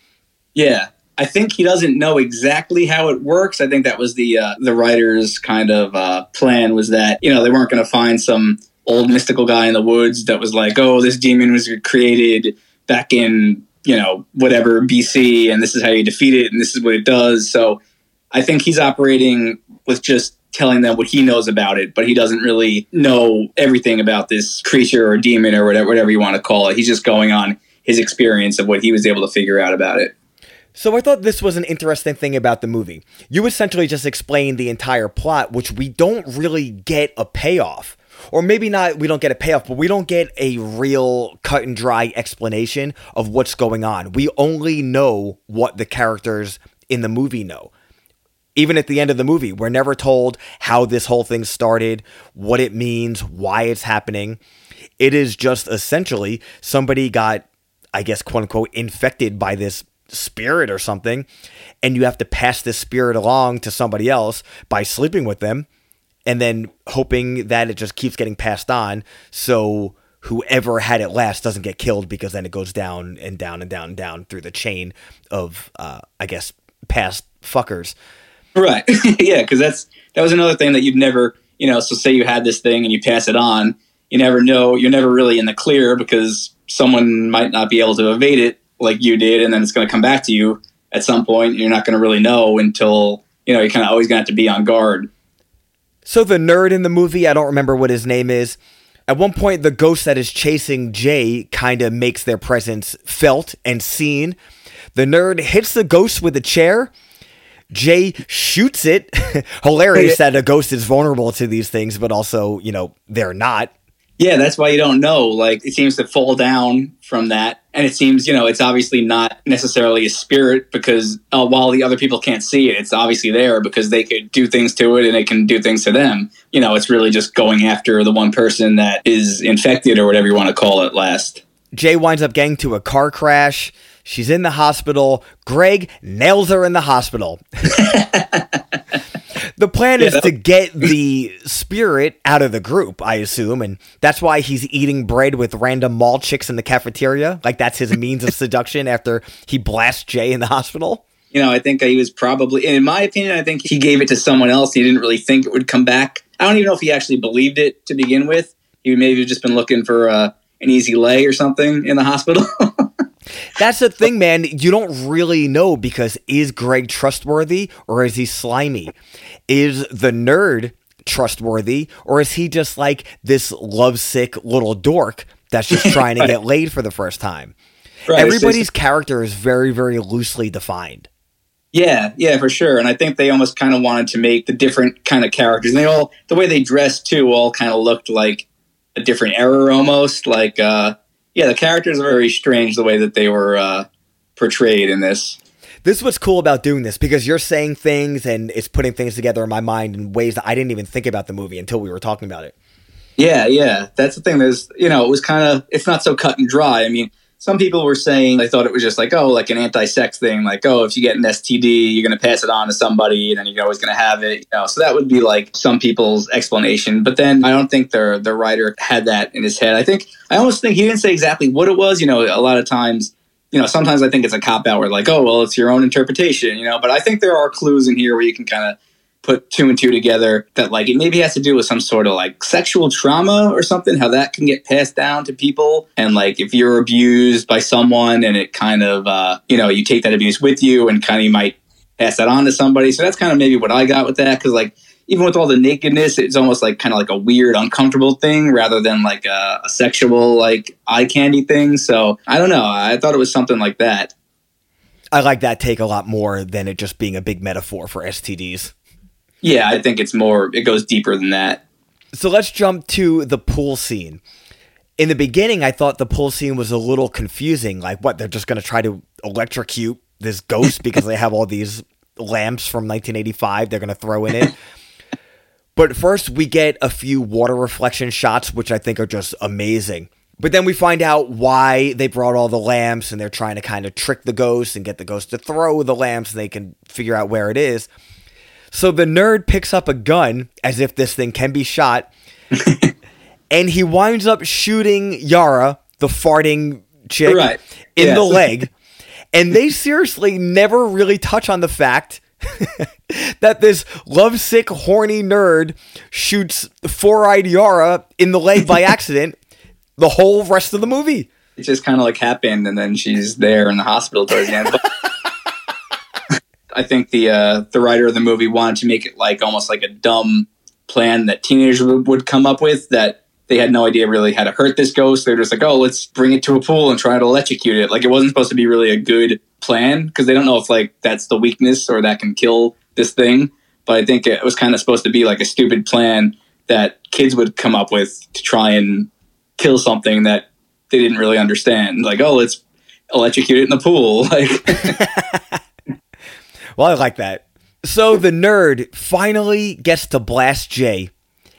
Yeah, I think he doesn't know exactly how it works. I think that was the uh, the writer's kind of uh, plan was that you know they weren't going to find some old mystical guy in the woods that was like, oh, this demon was created back in you know whatever BC, and this is how you defeat it, and this is what it does. So I think he's operating with just telling them what he knows about it, but he doesn't really know everything about this creature or demon or whatever, whatever you want to call it. He's just going on his experience of what he was able to figure out about it. So I thought this was an interesting thing about the movie. You essentially just explain the entire plot, which we don't really get a payoff. Or maybe not, we don't get a payoff, but we don't get a real cut and dry explanation of what's going on. We only know what the characters in the movie know even at the end of the movie, we're never told how this whole thing started, what it means, why it's happening. It is just essentially somebody got, I guess, quote unquote, infected by this spirit or something, and you have to pass this spirit along to somebody else by sleeping with them and then hoping that it just keeps getting passed on. So whoever had it last doesn't get killed because then it goes down and down and down and down through the chain of, uh, I guess, past fuckers. Right. yeah, because that's that was another thing that you'd never, you know. So say you had this thing and you pass it on, you never know. You're never really in the clear because someone might not be able to evade it like you did, and then it's going to come back to you at some point. You're not going to really know until you know. You're kind of always going to have to be on guard. So the nerd in the movie, I don't remember what his name is. At one point, the ghost that is chasing Jay kind of makes their presence felt and seen. The nerd hits the ghost with a chair Jay shoots it. Hilarious that a ghost is vulnerable to these things, but also, you know, they're not. Yeah, that's why you don't know. Like, it seems to fall down from that. And it seems, you know, it's obviously not necessarily a spirit because uh, while the other people can't see it, it's obviously there because they could do things to it and it can do things to them. You know, it's really just going after the one person that is infected or whatever you want to call it last. Jay winds up getting to a car crash. She's in the hospital. Greg nails her in the hospital. the plan yeah, is to get the spirit out of the group, I assume, and that's why he's eating bread with random mall chicks in the cafeteria. Like that's his means of seduction after he blasts Jay in the hospital. You know, I think he was probably, in my opinion, I think he gave it to someone else. He didn't really think it would come back. I don't even know if he actually believed it to begin with. He maybe just been looking for uh, an easy lay or something in the hospital. That's the thing, man. You don't really know because is Greg trustworthy or is he slimy? Is the nerd trustworthy or is he just like this lovesick little dork that's just trying to get laid for the first time? Right, Everybody's character is very, very loosely defined. Yeah, yeah, for sure. And I think they almost kind of wanted to make the different kind of characters. And they all, the way they dressed too, all kind of looked like a different era almost. Like, uh, yeah, the characters are very strange the way that they were uh, portrayed in this. This is what's cool about doing this because you're saying things and it's putting things together in my mind in ways that I didn't even think about the movie until we were talking about it. Yeah, yeah, that's the thing. There's, you know, it was kind of, it's not so cut and dry. I mean, some people were saying they thought it was just like, oh, like an anti sex thing. Like, oh, if you get an STD, you're going to pass it on to somebody and then you're always going to have it. You know, so that would be like some people's explanation. But then I don't think the, the writer had that in his head. I think, I almost think he didn't say exactly what it was. You know, a lot of times, you know, sometimes I think it's a cop out where like, oh, well, it's your own interpretation, you know, but I think there are clues in here where you can kind of put two and two together that like it maybe has to do with some sort of like sexual trauma or something how that can get passed down to people. And like if you're abused by someone and it kind of uh, you know you take that abuse with you and kind of you might pass that on to somebody. So that's kind of maybe what i got with that because like even with all the nakedness it's almost like kind of like a weird uncomfortable thing rather than like a, a sexual like eye candy thing. So i don't know. I thought it was something like that. I like that take a lot more than it just being a big metaphor for STDs. Yeah, I think it's more, it goes deeper than that. So let's jump to the pool scene. In the beginning, I thought the pool scene was a little confusing. Like, what? They're just going to try to electrocute this ghost because they have all these lamps from 1985 they're going to throw in it. but first, we get a few water reflection shots, which I think are just amazing. But then we find out why they brought all the lamps and they're trying to kind of trick the ghost and get the ghost to throw the lamps and they can figure out where it is. So the nerd picks up a gun as if this thing can be shot, and he winds up shooting Yara, the farting chick, Right. in Yes. the leg. And they seriously never really touch on the fact that this lovesick, horny nerd shoots four eyed Yara in the leg by accident the whole rest of the movie. it just kind of like happened and then she's there in the hospital towards the end But i think the uh the writer of the movie wanted to make it like almost like a dumb plan that teenagers would, would come up with that they had no idea really how to hurt this ghost they're just like oh let's bring it to a pool and try to electrocute it like it wasn't supposed to be really a good plan because they don't know if like that's the weakness or that can kill this thing but i think it was kind of supposed to be like a stupid plan that kids would come up with to try and kill something that they didn't really understand. Like, oh, let's electrocute it in the pool. Like, Well, I like that. So the nerd finally gets to blast Jay.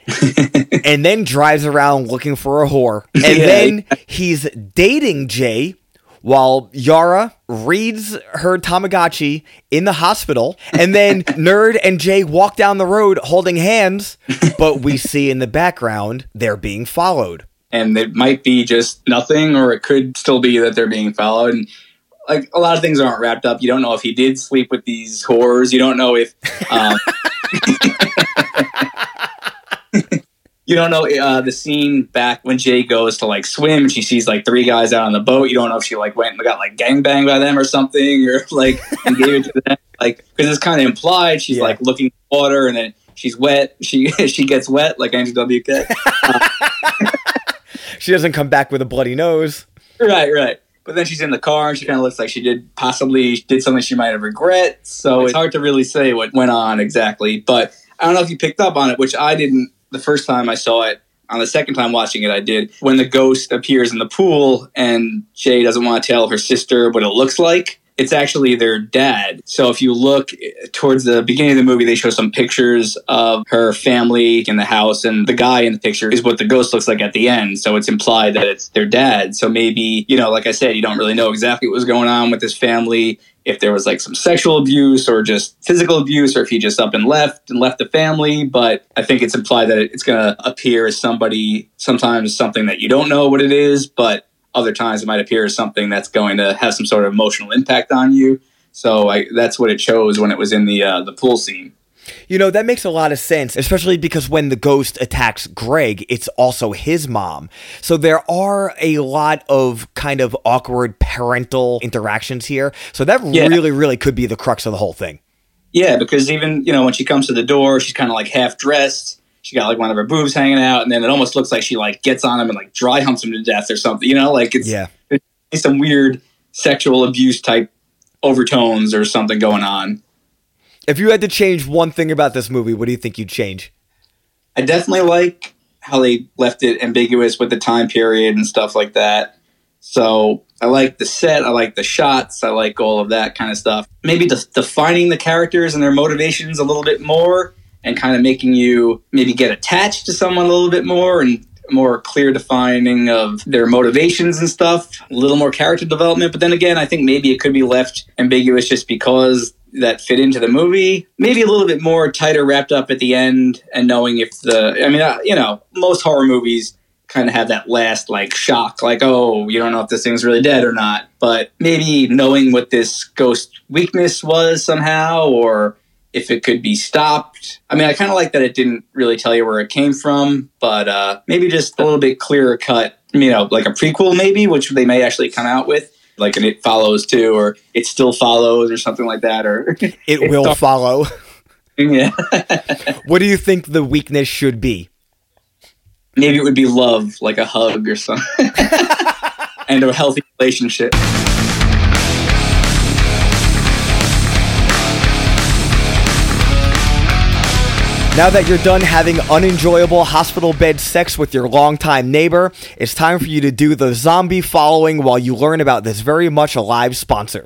and then drives around looking for a whore. And Yeah. then he's dating Jay while Yara reads her Tamagotchi in the hospital. And then Nerd and Jay walk down the road holding hands, but we see in the background they're being followed. and it might be just nothing, or it could still be that they're being followed. And like a lot of things aren't wrapped up. You don't know if he did sleep with these whores. You don't know if. Um, You don't know uh, the scene back when Jay goes to like swim and she sees like three guys out on the boat. You don't know if she like went and got like gang banged by them or something or like and gave it to them. Like because it's kind of implied. She's Yeah. like looking at water and then she's wet. She she gets wet like Andrew WK. She doesn't come back with a bloody nose. Right, right. But then she's in the car and she kind of looks like she did possibly did something she might have regret. So it's hard to really say what went on exactly. But I don't know if you picked up on it, which I didn't the first time I saw it. On the second time watching it, I did. When the ghost appears in the pool and Jay doesn't want to tell her sister what it looks like, it's actually their dad. So if you look towards the beginning of the movie, they show some pictures of her family in the house, and the guy in the picture is what the ghost looks like at the end. So it's implied that it's their dad. So maybe, you know, like I said, you don't really know exactly what was going on with this family. If there was like some sexual abuse or just physical abuse, or if he just up and left and left the family. But I think it's implied that it's going to appear as somebody, sometimes something that you don't know what it is, but other times it might appear as something that's going to have some sort of emotional impact on you. So I, that's what it chose when it was in the uh, the pool scene. You know, that makes a lot of sense, especially because when the ghost attacks Greg, it's also his mom. So there are a lot of kind of awkward parental interactions here. So that Yeah. really, really could be the crux of the whole thing. Yeah, because even you know when she comes to the door, she's kind of like half dressed. She got like one of her boobs hanging out, and then it almost looks like she like gets on him and like dry humps him to death or something. You know, like it's Yeah. it's some weird sexual abuse type overtones or something going on. If you had to change one thing about this movie, what do you think you'd change? I definitely like how they left it ambiguous with the time period and stuff like that. So I like the set, I like the shots, I like all of that kind of stuff. Maybe de- defining the characters and their motivations a little bit more, and kind of making you maybe get attached to someone a little bit more, and more clear defining of their motivations and stuff, a little more character development. But then again, I think maybe it could be left ambiguous just because that fit into the movie. Maybe a little bit more tighter wrapped up at the end and knowing if the, I mean, uh, you know, most horror movies kind of have that last like shock, like, oh, you don't know if this thing's really dead or not. But maybe knowing what this ghost weakness was somehow, or if it could be stopped. I mean, I kind of like that it didn't really tell you where it came from, but uh, maybe just a little bit clearer cut, you know, like a prequel maybe, which they may actually come out with. Like an It Follows too, or It Still Follows, or something like that, or It will follow. yeah. What do you think the weakness should be? maybe it would be love, like a hug or something, and a healthy relationship. Now that you're done having unenjoyable hospital bed sex with your longtime neighbor, it's time for you to do the zombie following while you learn about this very much alive sponsor.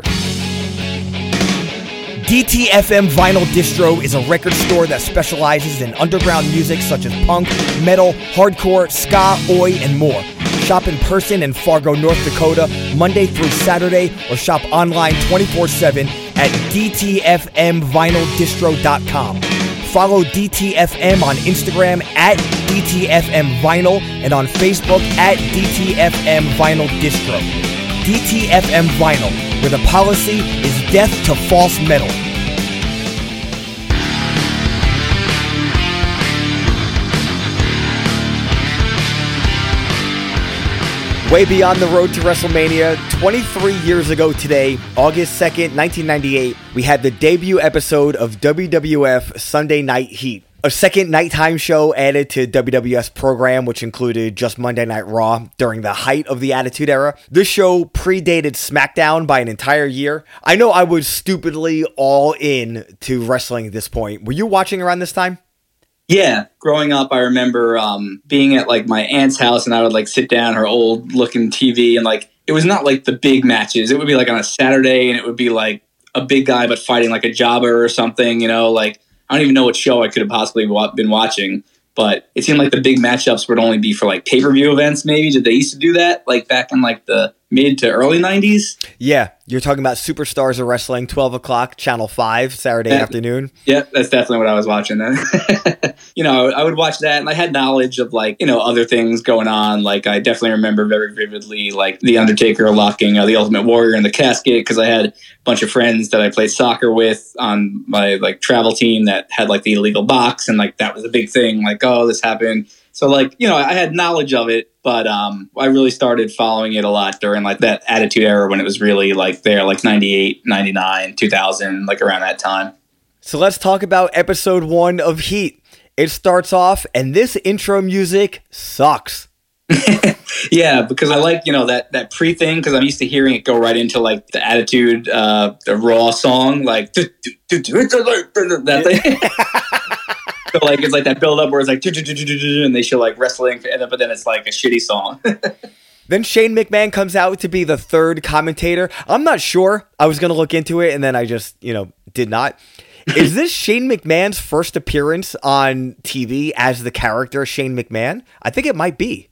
DTFM Vinyl Distro is a record store that specializes in underground music such as punk, metal, hardcore, ska, oi, and more. Shop in person in Fargo, North Dakota, Monday through Saturday, or shop online 24 7 at DTFMVinylDistro.com. Follow DTFM on Instagram at DTFM Vinyl and on Facebook at DTFM Vinyl Distro. DTFM Vinyl, where the policy is death to false metal. Way beyond the road to WrestleMania, 23 years ago today, August 2nd, 1998, we had the debut episode of WWF Sunday Night Heat. A second nighttime show added to WWF's program, which included just Monday Night Raw during the height of the Attitude Era. This show predated SmackDown by an entire year. I know I was stupidly all in to wrestling at this point. Were you watching around this time? Yeah, growing up, I remember um, being at like my aunt's house, and I would like sit down her old looking TV, and like it was not like the big matches. It would be like on a Saturday, and it would be like a big guy but fighting like a jobber or something. You know, like I don't even know what show I could have possibly been watching, but it seemed like the big matchups would only be for like pay per view events. Maybe did they used to do that like back in like the mid to early '90s? Yeah, you're talking about Superstars of Wrestling, 12 o'clock, Channel 5, Saturday Yeah. afternoon. Yeah, that's definitely what I was watching then. you know, I would watch that and I had knowledge of like, you know, other things going on. Like I definitely remember very vividly like The Undertaker locking uh, the Ultimate Warrior in the casket because I had a bunch of friends that I played soccer with on my like travel team that had like the illegal box and like that was a big thing. Like, oh, this happened. So like, you know, I had knowledge of it, but um I really started following it a lot during like that attitude era when it was really like there like 98, 99, 2000, like around that time. So let's talk about episode one of Heat. It starts off, and this intro music sucks. Yeah, because I like you know that that pre thing because I'm used to hearing it go right into like the attitude, uh, the raw song, like that thing. so like it's like that build up where it's like and they show like wrestling, and then, but then it's like a shitty song. Then Shane McMahon comes out to be the third commentator. I'm not sure. I was going to look into it, and then I just, you know, did not. Is this Shane McMahon's first appearance on TV as the character Shane McMahon? I think it might be.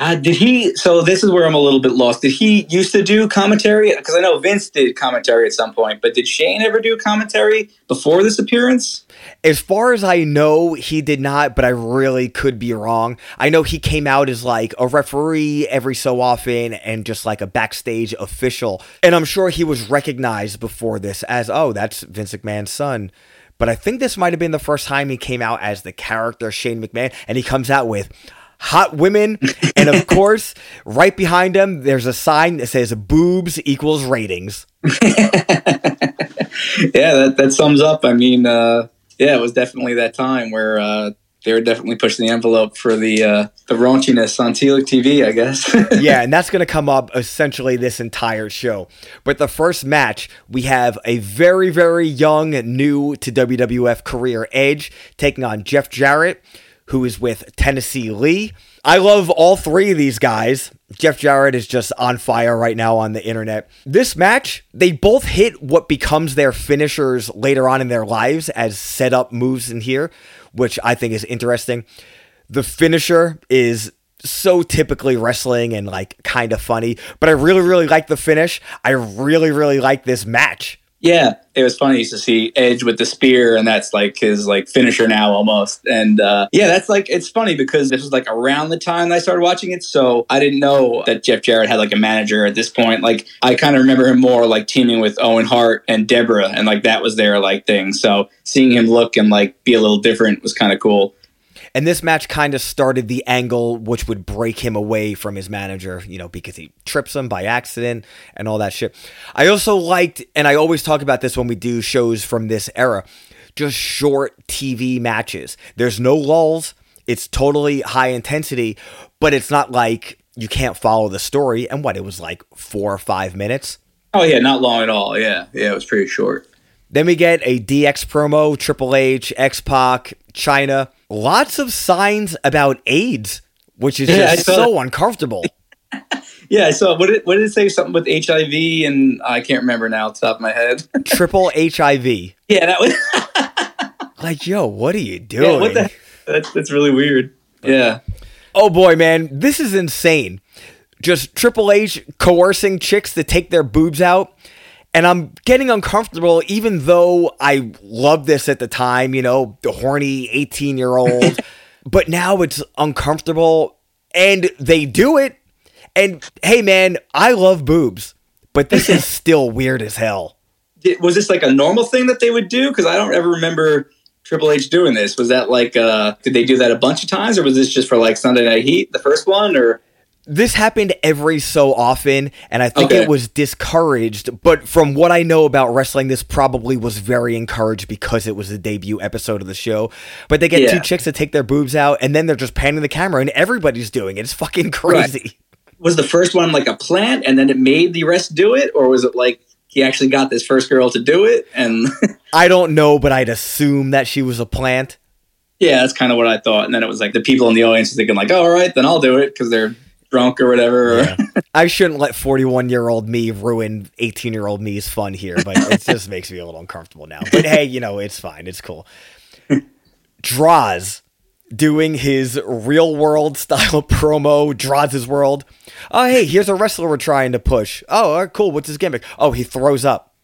Uh, did he? So this is where I'm a little bit lost. Did he used to do commentary? Because I know Vince did commentary at some point, but did Shane ever do commentary before this appearance? As far as I know, he did not, but I really could be wrong. I know he came out as like a referee every so often and just like a backstage official. And I'm sure he was recognized before this as, oh, that's Vince McMahon's son. But I think this might have been the first time he came out as the character Shane McMahon, and he comes out with hot women. and of course, right behind them, there's a sign that says boobs equals ratings. yeah, that, that sums up. I mean, uh, yeah, it was definitely that time where uh, they were definitely pushing the envelope for the uh, the raunchiness on Teal TV, I guess. yeah, and that's going to come up essentially this entire show. But the first match, we have a very, very young, new to WWF career Edge taking on Jeff Jarrett, who is with Tennessee Lee. I love all three of these guys. Jeff Jarrett is just on fire right now on the internet. This match, they both hit what becomes their finishers later on in their lives as setup moves in here, which I think is interesting. The finisher is so typically wrestling and like kind of funny, but I really, really like the finish. I really, really like this match. Yeah, it was funny to see Edge with the spear, and that's like his like finisher now almost. And uh, yeah, that's like it's funny because this was like around the time I started watching it, so I didn't know that Jeff Jarrett had like a manager at this point. Like I kind of remember him more like teaming with Owen Hart and Debra, and like that was their like thing. So seeing him look and like be a little different was kind of cool. And this match kind of started the angle which would break him away from his manager, you know, because he trips him by accident and all that shit. I also liked, and I always talk about this when we do shows from this era, just short TV matches. There's no lulls, it's totally high intensity, but it's not like you can't follow the story. And what, it was like four or five minutes? Oh, yeah, not long at all. Yeah, yeah, it was pretty short. Then we get a DX promo, Triple H, X Pac, Chyna. Lots of signs about AIDS, which is just yeah, so uncomfortable. yeah, saw. What did, what did it say? Something with HIV, and I can't remember now, top of my head. Triple HIV. Yeah, that was. like, yo, what are you doing? Yeah, what the, that's that's really weird. Yeah. Oh boy, man, this is insane. Just Triple H coercing chicks to take their boobs out and I'm getting uncomfortable, even though I loved this at the time, you know, the horny 18 year old. but now it's uncomfortable and they do it. And hey, man, I love boobs, but this is still weird as hell. Was this like a normal thing that they would do? Because I don't ever remember Triple H doing this. Was that like, uh, did they do that a bunch of times or was this just for like Sunday Night Heat, the first one? Or this happened every so often, and I think okay. it was discouraged. But from what I know about wrestling, this probably was very encouraged because it was the debut episode of the show. But they get yeah. two chicks to take their boobs out, and then they're just panning the camera, and everybody's doing it. It's fucking crazy. Right. Was the first one like a plant, and then it made the rest do it, or was it like he actually got this first girl to do it? And I don't know, but I'd assume that she was a plant. Yeah, that's kind of what I thought. And then it was like the people in the audience thinking like, oh, "All right, then I'll do it," because they're drunk or whatever. Yeah. I shouldn't let 41 year old me ruin 18 year old me's fun here, but it just makes me a little uncomfortable now. But hey, you know, it's fine. It's cool. Droz doing his real world style promo, Droz his world. Oh, hey, here's a wrestler we're trying to push. Oh, cool. What's his gimmick? Oh, he throws up.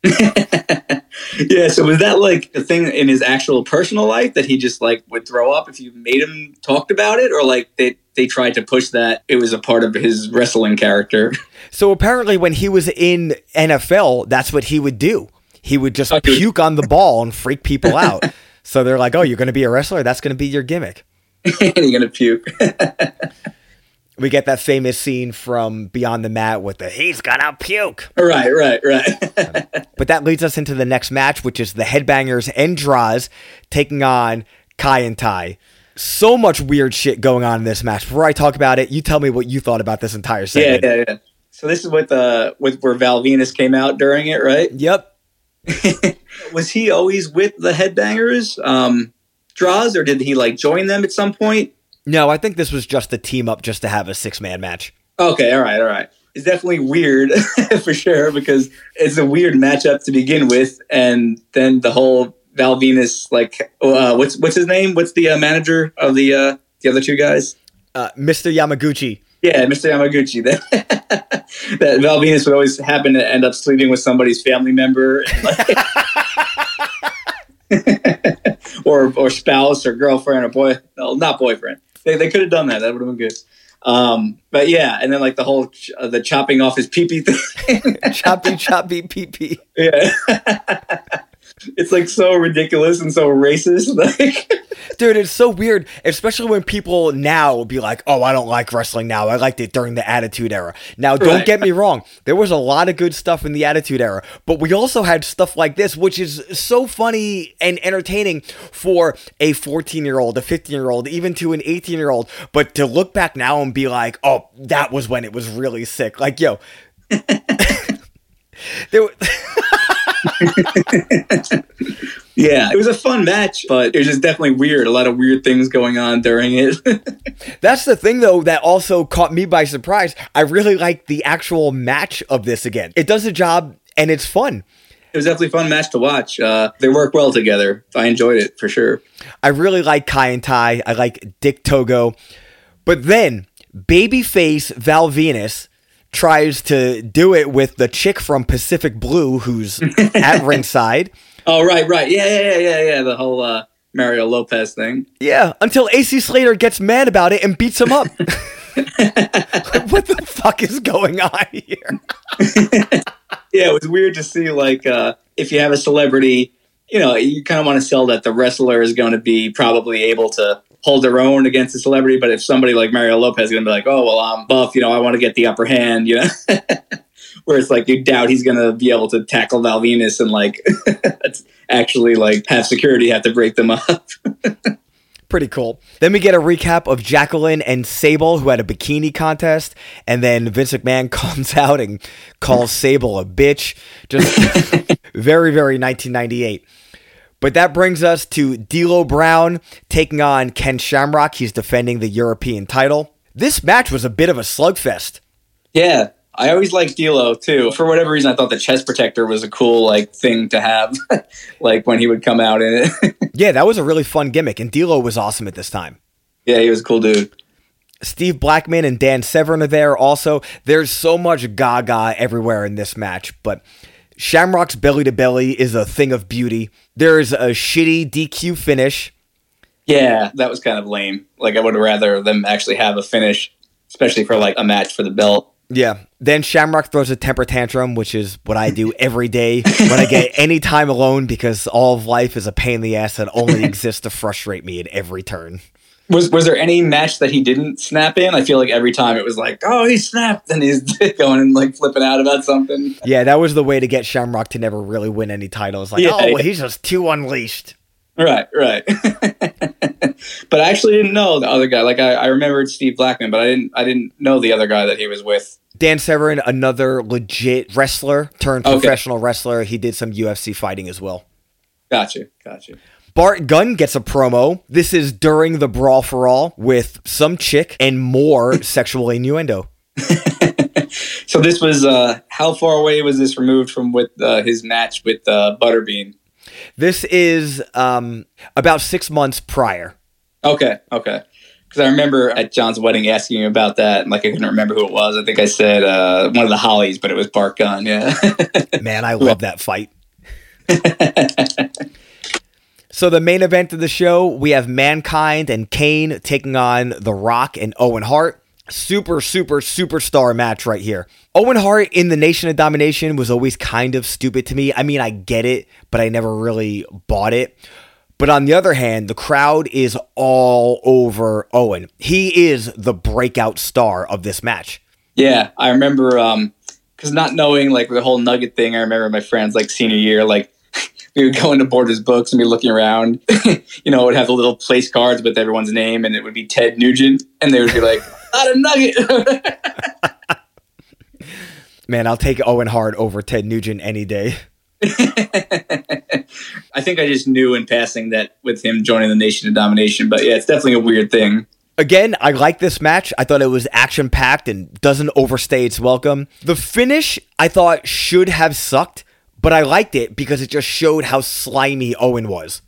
yeah, so was that like a thing in his actual personal life that he just like would throw up if you made him talked about it, or like they they tried to push that it was a part of his wrestling character? So apparently, when he was in NFL, that's what he would do. He would just puke on the ball and freak people out. so they're like, "Oh, you're going to be a wrestler? That's going to be your gimmick." and you're going to puke we get that famous scene from Beyond the Mat with the he's gonna puke. Right, right, right. but that leads us into the next match, which is the Headbangers and Droz taking on Kaientai. So much weird shit going on in this match. Before I talk about it, you tell me what you thought about this entire segment. Yeah, yeah, yeah. So this is with uh with where Val Venis came out during it, right? Yep. was he always with the Headbangers, um, Droz, or did he like join them at some point? No, I think this was just a team up just to have a six man match. Okay, all right, all right. It's definitely weird for sure because it's a weird matchup to begin with, and then the whole Val Venis, like, uh, what's what's his name? What's the uh, manager of the uh, the other two guys? Uh, Mr. Yamaguchi. Yeah, Mr. Yamaguchi. That that would always happen to end up sleeping with somebody's family member. or or spouse or girlfriend or boy, no, not boyfriend. They, they could have done that. That would have been good. Um, but yeah, and then like the whole ch- uh, the chopping off his pee pee thing. choppy, choppy pee pee. Yeah. It's like so ridiculous and so racist. Like, dude, it's so weird, especially when people now will be like, "Oh, I don't like wrestling now. I liked it during the Attitude Era." Now, don't right. get me wrong, there was a lot of good stuff in the Attitude Era, but we also had stuff like this, which is so funny and entertaining for a 14 year old, a 15 year old, even to an 18 year old. But to look back now and be like, "Oh, that was when it was really sick," like, yo. there yeah, it was a fun match, but it was just definitely weird. A lot of weird things going on during it. That's the thing, though, that also caught me by surprise. I really like the actual match of this again. It does a job and it's fun. It was definitely a fun match to watch. Uh, they work well together. I enjoyed it for sure. I really like Kaientai. I like Dick Togo. But then babyface Val Venis tries to do it with the chick from Pacific Blue who's at ringside. Oh right, right, yeah, yeah, yeah, yeah, yeah. The whole uh, Mario Lopez thing. Yeah, until AC Slater gets mad about it and beats him up. what the fuck is going on here? yeah, it was weird to see like uh, if you have a celebrity, you know, you kind of want to sell that the wrestler is going to be probably able to hold their own against a celebrity. But if somebody like Mario Lopez is going to be like, oh well, I'm buff, you know, I want to get the upper hand, you know. Where it's like you doubt he's going to be able to tackle Val Venis and like actually like have security have to break them up. Pretty cool. Then we get a recap of Jacqueline and Sable, who had a bikini contest, and then Vince McMahon comes out and calls Sable a bitch. Just very, very 1998. But that brings us to D'Lo Brown taking on Ken Shamrock. He's defending the European title. This match was a bit of a slugfest. Yeah, I always liked D'Lo too. For whatever reason, I thought the chest protector was a cool like thing to have, like when he would come out in it. yeah, that was a really fun gimmick, and D'Lo was awesome at this time. Yeah, he was a cool dude. Steve Blackman and Dan Severn are there also. There's so much gaga everywhere in this match, but Shamrock's belly to belly is a thing of beauty. There's a shitty DQ finish. Yeah, that was kind of lame. Like I would rather them actually have a finish, especially for like a match for the belt. Yeah. Then Shamrock throws a temper tantrum, which is what I do every day when I get any time alone because all of life is a pain in the ass that only exists to frustrate me at every turn. Was was there any match that he didn't snap in? I feel like every time it was like, oh, he snapped, and he's going and like flipping out about something. Yeah, that was the way to get Shamrock to never really win any titles. Like, yeah, oh, yeah. he's just too unleashed. Right, right. but I actually didn't know the other guy. Like I, I remembered Steve Blackman, but I didn't I didn't know the other guy that he was with. Dan Severn, another legit wrestler turned okay. professional wrestler. He did some UFC fighting as well. Gotcha, gotcha. Bart Gunn gets a promo. This is during the Brawl for All with some chick and more sexual innuendo. so this was uh, how far away was this removed from with uh, his match with uh, Butterbean? This is um, about six months prior. Okay, okay. Because I remember at John's wedding asking you about that, and like I couldn't remember who it was. I think I said uh, one of the Hollies, but it was Bart Gunn. Yeah. Man, I love that fight. So the main event of the show, we have Mankind and Kane taking on The Rock and Owen Hart super, super, superstar match right here. Owen Hart in the Nation of Domination was always kind of stupid to me. I mean, I get it, but I never really bought it. But on the other hand, the crowd is all over Owen. He is the breakout star of this match. Yeah, I remember um because not knowing like the whole nugget thing, I remember my friends like senior year, like we would go into Borders books and be looking around. you know, it would have the little place cards with everyone's name, and it would be Ted Nugent, and they would be like, "Not a nugget." Man, I'll take Owen Hart over Ted Nugent any day. I think I just knew in passing that with him joining the Nation of Domination, but yeah, it's definitely a weird thing. Again, I like this match. I thought it was action packed and doesn't overstay its welcome. The finish I thought should have sucked, but I liked it because it just showed how slimy Owen was.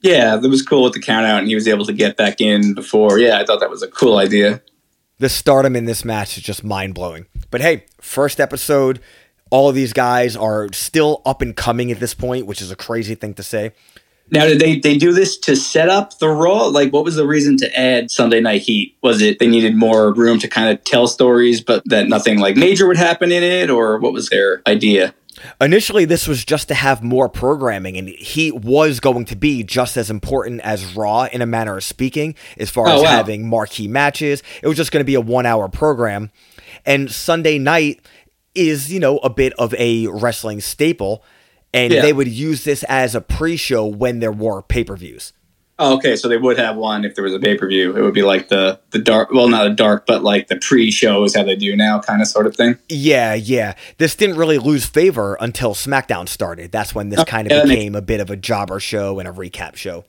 Yeah, that was cool with the count out and he was able to get back in before. Yeah, I thought that was a cool idea. The stardom in this match is just mind blowing. But hey, first episode, all of these guys are still up and coming at this point, which is a crazy thing to say. Now, did they they do this to set up the Raw? Like, what was the reason to add Sunday Night Heat? Was it they needed more room to kind of tell stories, but that nothing like major would happen in it, or what was their idea? Initially, this was just to have more programming, and he was going to be just as important as Raw in a manner of speaking, as far oh, as wow. having marquee matches. It was just going to be a one hour program. And Sunday night is, you know, a bit of a wrestling staple. And yeah. they would use this as a pre show when there were pay per views. Oh, okay. So they would have one if there was a pay per view. It would be like the the dark, well, not a dark, but like the pre shows how they do now, kind of sort of thing. Yeah, yeah. This didn't really lose favor until SmackDown started. That's when this oh, kind of yeah, became makes- a bit of a jobber show and a recap show.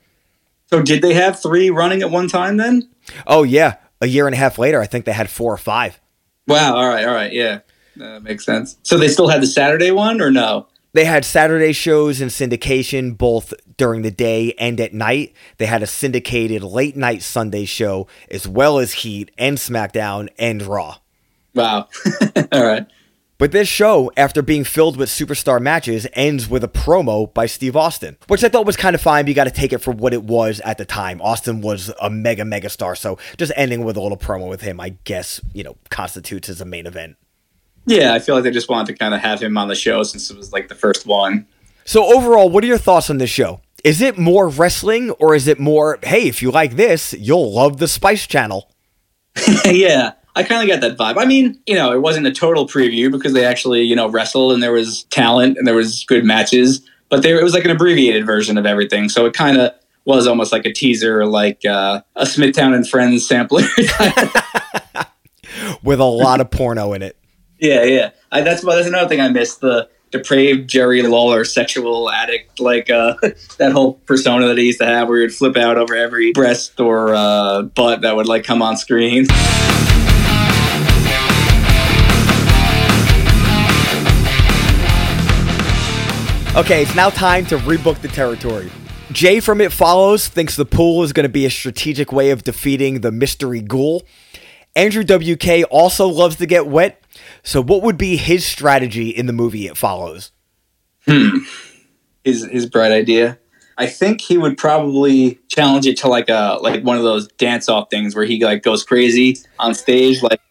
So did they have three running at one time then? Oh yeah. A year and a half later, I think they had four or five. Wow. All right. All right. Yeah. That makes sense. So they still had the Saturday one or no? They had Saturday shows in syndication both during the day and at night. They had a syndicated late night Sunday show as well as Heat and SmackDown and Raw. Wow. All right. But this show, after being filled with superstar matches, ends with a promo by Steve Austin, which I thought was kind of fine. But you got to take it for what it was at the time. Austin was a mega, mega star. So just ending with a little promo with him, I guess, you know, constitutes as a main event. Yeah, I feel like they just wanted to kind of have him on the show since it was like the first one. So overall, what are your thoughts on this show? Is it more wrestling or is it more, hey, if you like this, you'll love the Spice Channel? yeah. I kind of got that vibe. I mean, you know, it wasn't a total preview because they actually, you know, wrestled and there was talent and there was good matches, but there it was like an abbreviated version of everything. So it kind of was almost like a teaser, like uh, a Smithtown and Friends sampler, with a lot of porno in it. Yeah, yeah. I, that's that's another thing I missed the depraved Jerry Lawler sexual addict, like uh, that whole persona that he used to have, where he would flip out over every breast or uh, butt that would like come on screen. Okay, it's now time to rebook the territory. Jay from It Follows thinks the pool is going to be a strategic way of defeating the mystery ghoul. Andrew WK also loves to get wet. So, what would be his strategy in the movie It Follows? Hmm. His his bright idea. I think he would probably challenge it to like a like one of those dance off things where he like goes crazy on stage. Like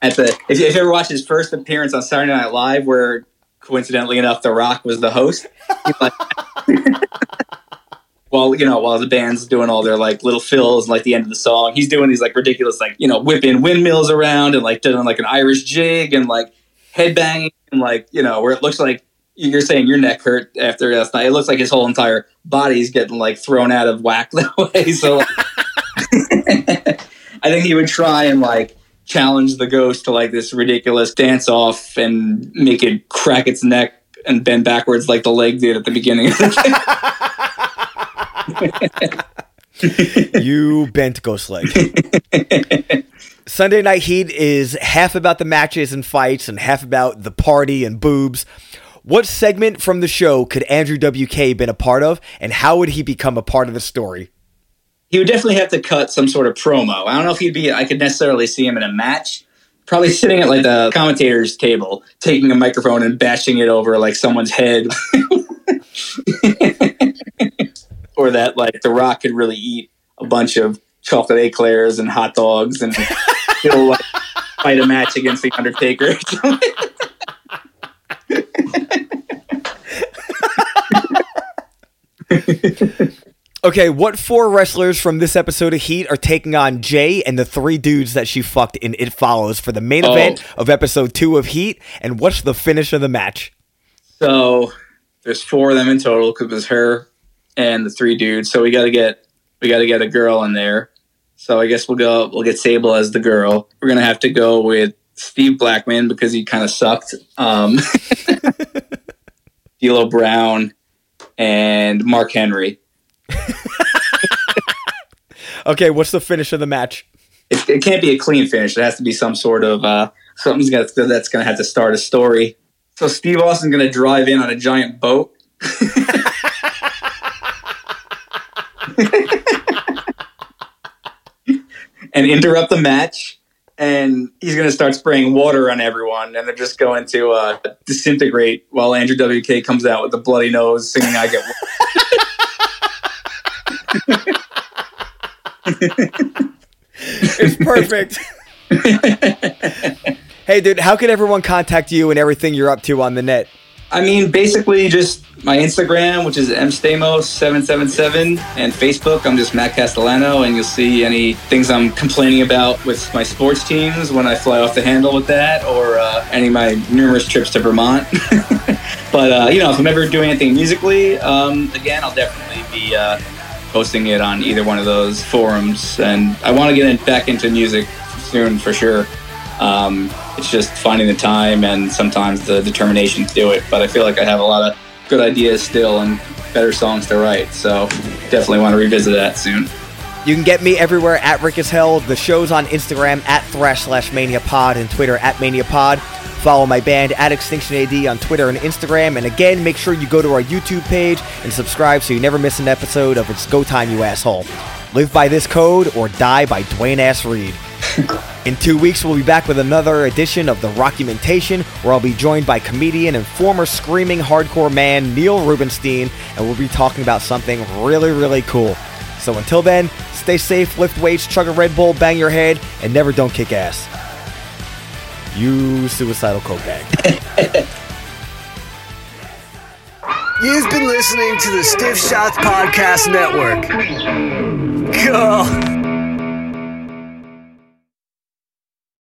at the if you, if you ever watch his first appearance on Saturday Night Live, where coincidentally enough, The Rock was the host. Like, while you know, while the band's doing all their like little fills, like the end of the song, he's doing these like ridiculous, like you know, whipping windmills around and like doing like an Irish jig and like headbanging and like you know, where it looks like you're saying your neck hurt after last night. It looks like his whole entire body's getting like thrown out of whack that way. So like, I think he would try and like challenge the ghost to like this ridiculous dance off and make it crack its neck and bend backwards like the leg did at the beginning. you bent ghost leg. Sunday Night Heat is half about the matches and fights and half about the party and boobs. What segment from the show could Andrew WK been a part of, and how would he become a part of the story? he would definitely have to cut some sort of promo. I don't know if he'd be. I could necessarily see him in a match. Probably sitting at like the commentator's table, taking a microphone and bashing it over like someone's head. or that like The Rock could really eat a bunch of chocolate eclairs and hot dogs and still like fight a match against the Undertaker. Okay, what four wrestlers from this episode of Heat are taking on Jay and the three dudes that she fucked in It Follows for the main oh. event of episode two of Heat? And what's the finish of the match? So there's four of them in total because it was her and the three dudes. So we got to get we got to get a girl in there. So I guess we'll go. We'll get Sable as the girl. We're gonna have to go with Steve Blackman because he kind of sucked. Um, D'Lo Brown and Mark Henry. okay, what's the finish of the match? It, it, can't be a clean finish. It has to be some sort of uh, something's gonna, that's going to have to start a story. So Steve Austin's going to drive in on a giant boat. and interrupt the match and he's going to start spraying water on everyone and they're just going to uh, disintegrate while andrew wk comes out with a bloody nose singing i get it's perfect. hey, dude, how can everyone contact you and everything you're up to on the net? I mean, basically just my Instagram, which is mstamos777, and Facebook, I'm just Matt Castellano, and you'll see any things I'm complaining about with my sports teams when I fly off the handle with that, or uh, any of my numerous trips to Vermont. but, uh, you know, if I'm ever doing anything musically, um, again, I'll definitely be uh, posting it on either one of those forums. And I want to get in, back into music soon for sure. Um, it's just finding the time and sometimes the determination to do it. But I feel like I have a lot of good ideas still and better songs to write. So definitely want to revisit that soon. You can get me everywhere at Rick is Hell. The show's on Instagram at Thrash slash Mania Pod and Twitter at Mania Pod. Follow my band at Extinction AD on Twitter and Instagram. And again, make sure you go to our YouTube page and subscribe so you never miss an episode of It's Go Time, You Asshole. Live by this code or die by Dwayne Ass Reed. In two weeks, we'll be back with another edition of The Rockumentation, where I'll be joined by comedian and former screaming hardcore man Neil Rubenstein, and we'll be talking about something really, really cool. So until then, stay safe, lift weights, chug a Red Bull, bang your head, and never don't kick ass. You suicidal coke. You've been listening to the Stiff Shots Podcast Network.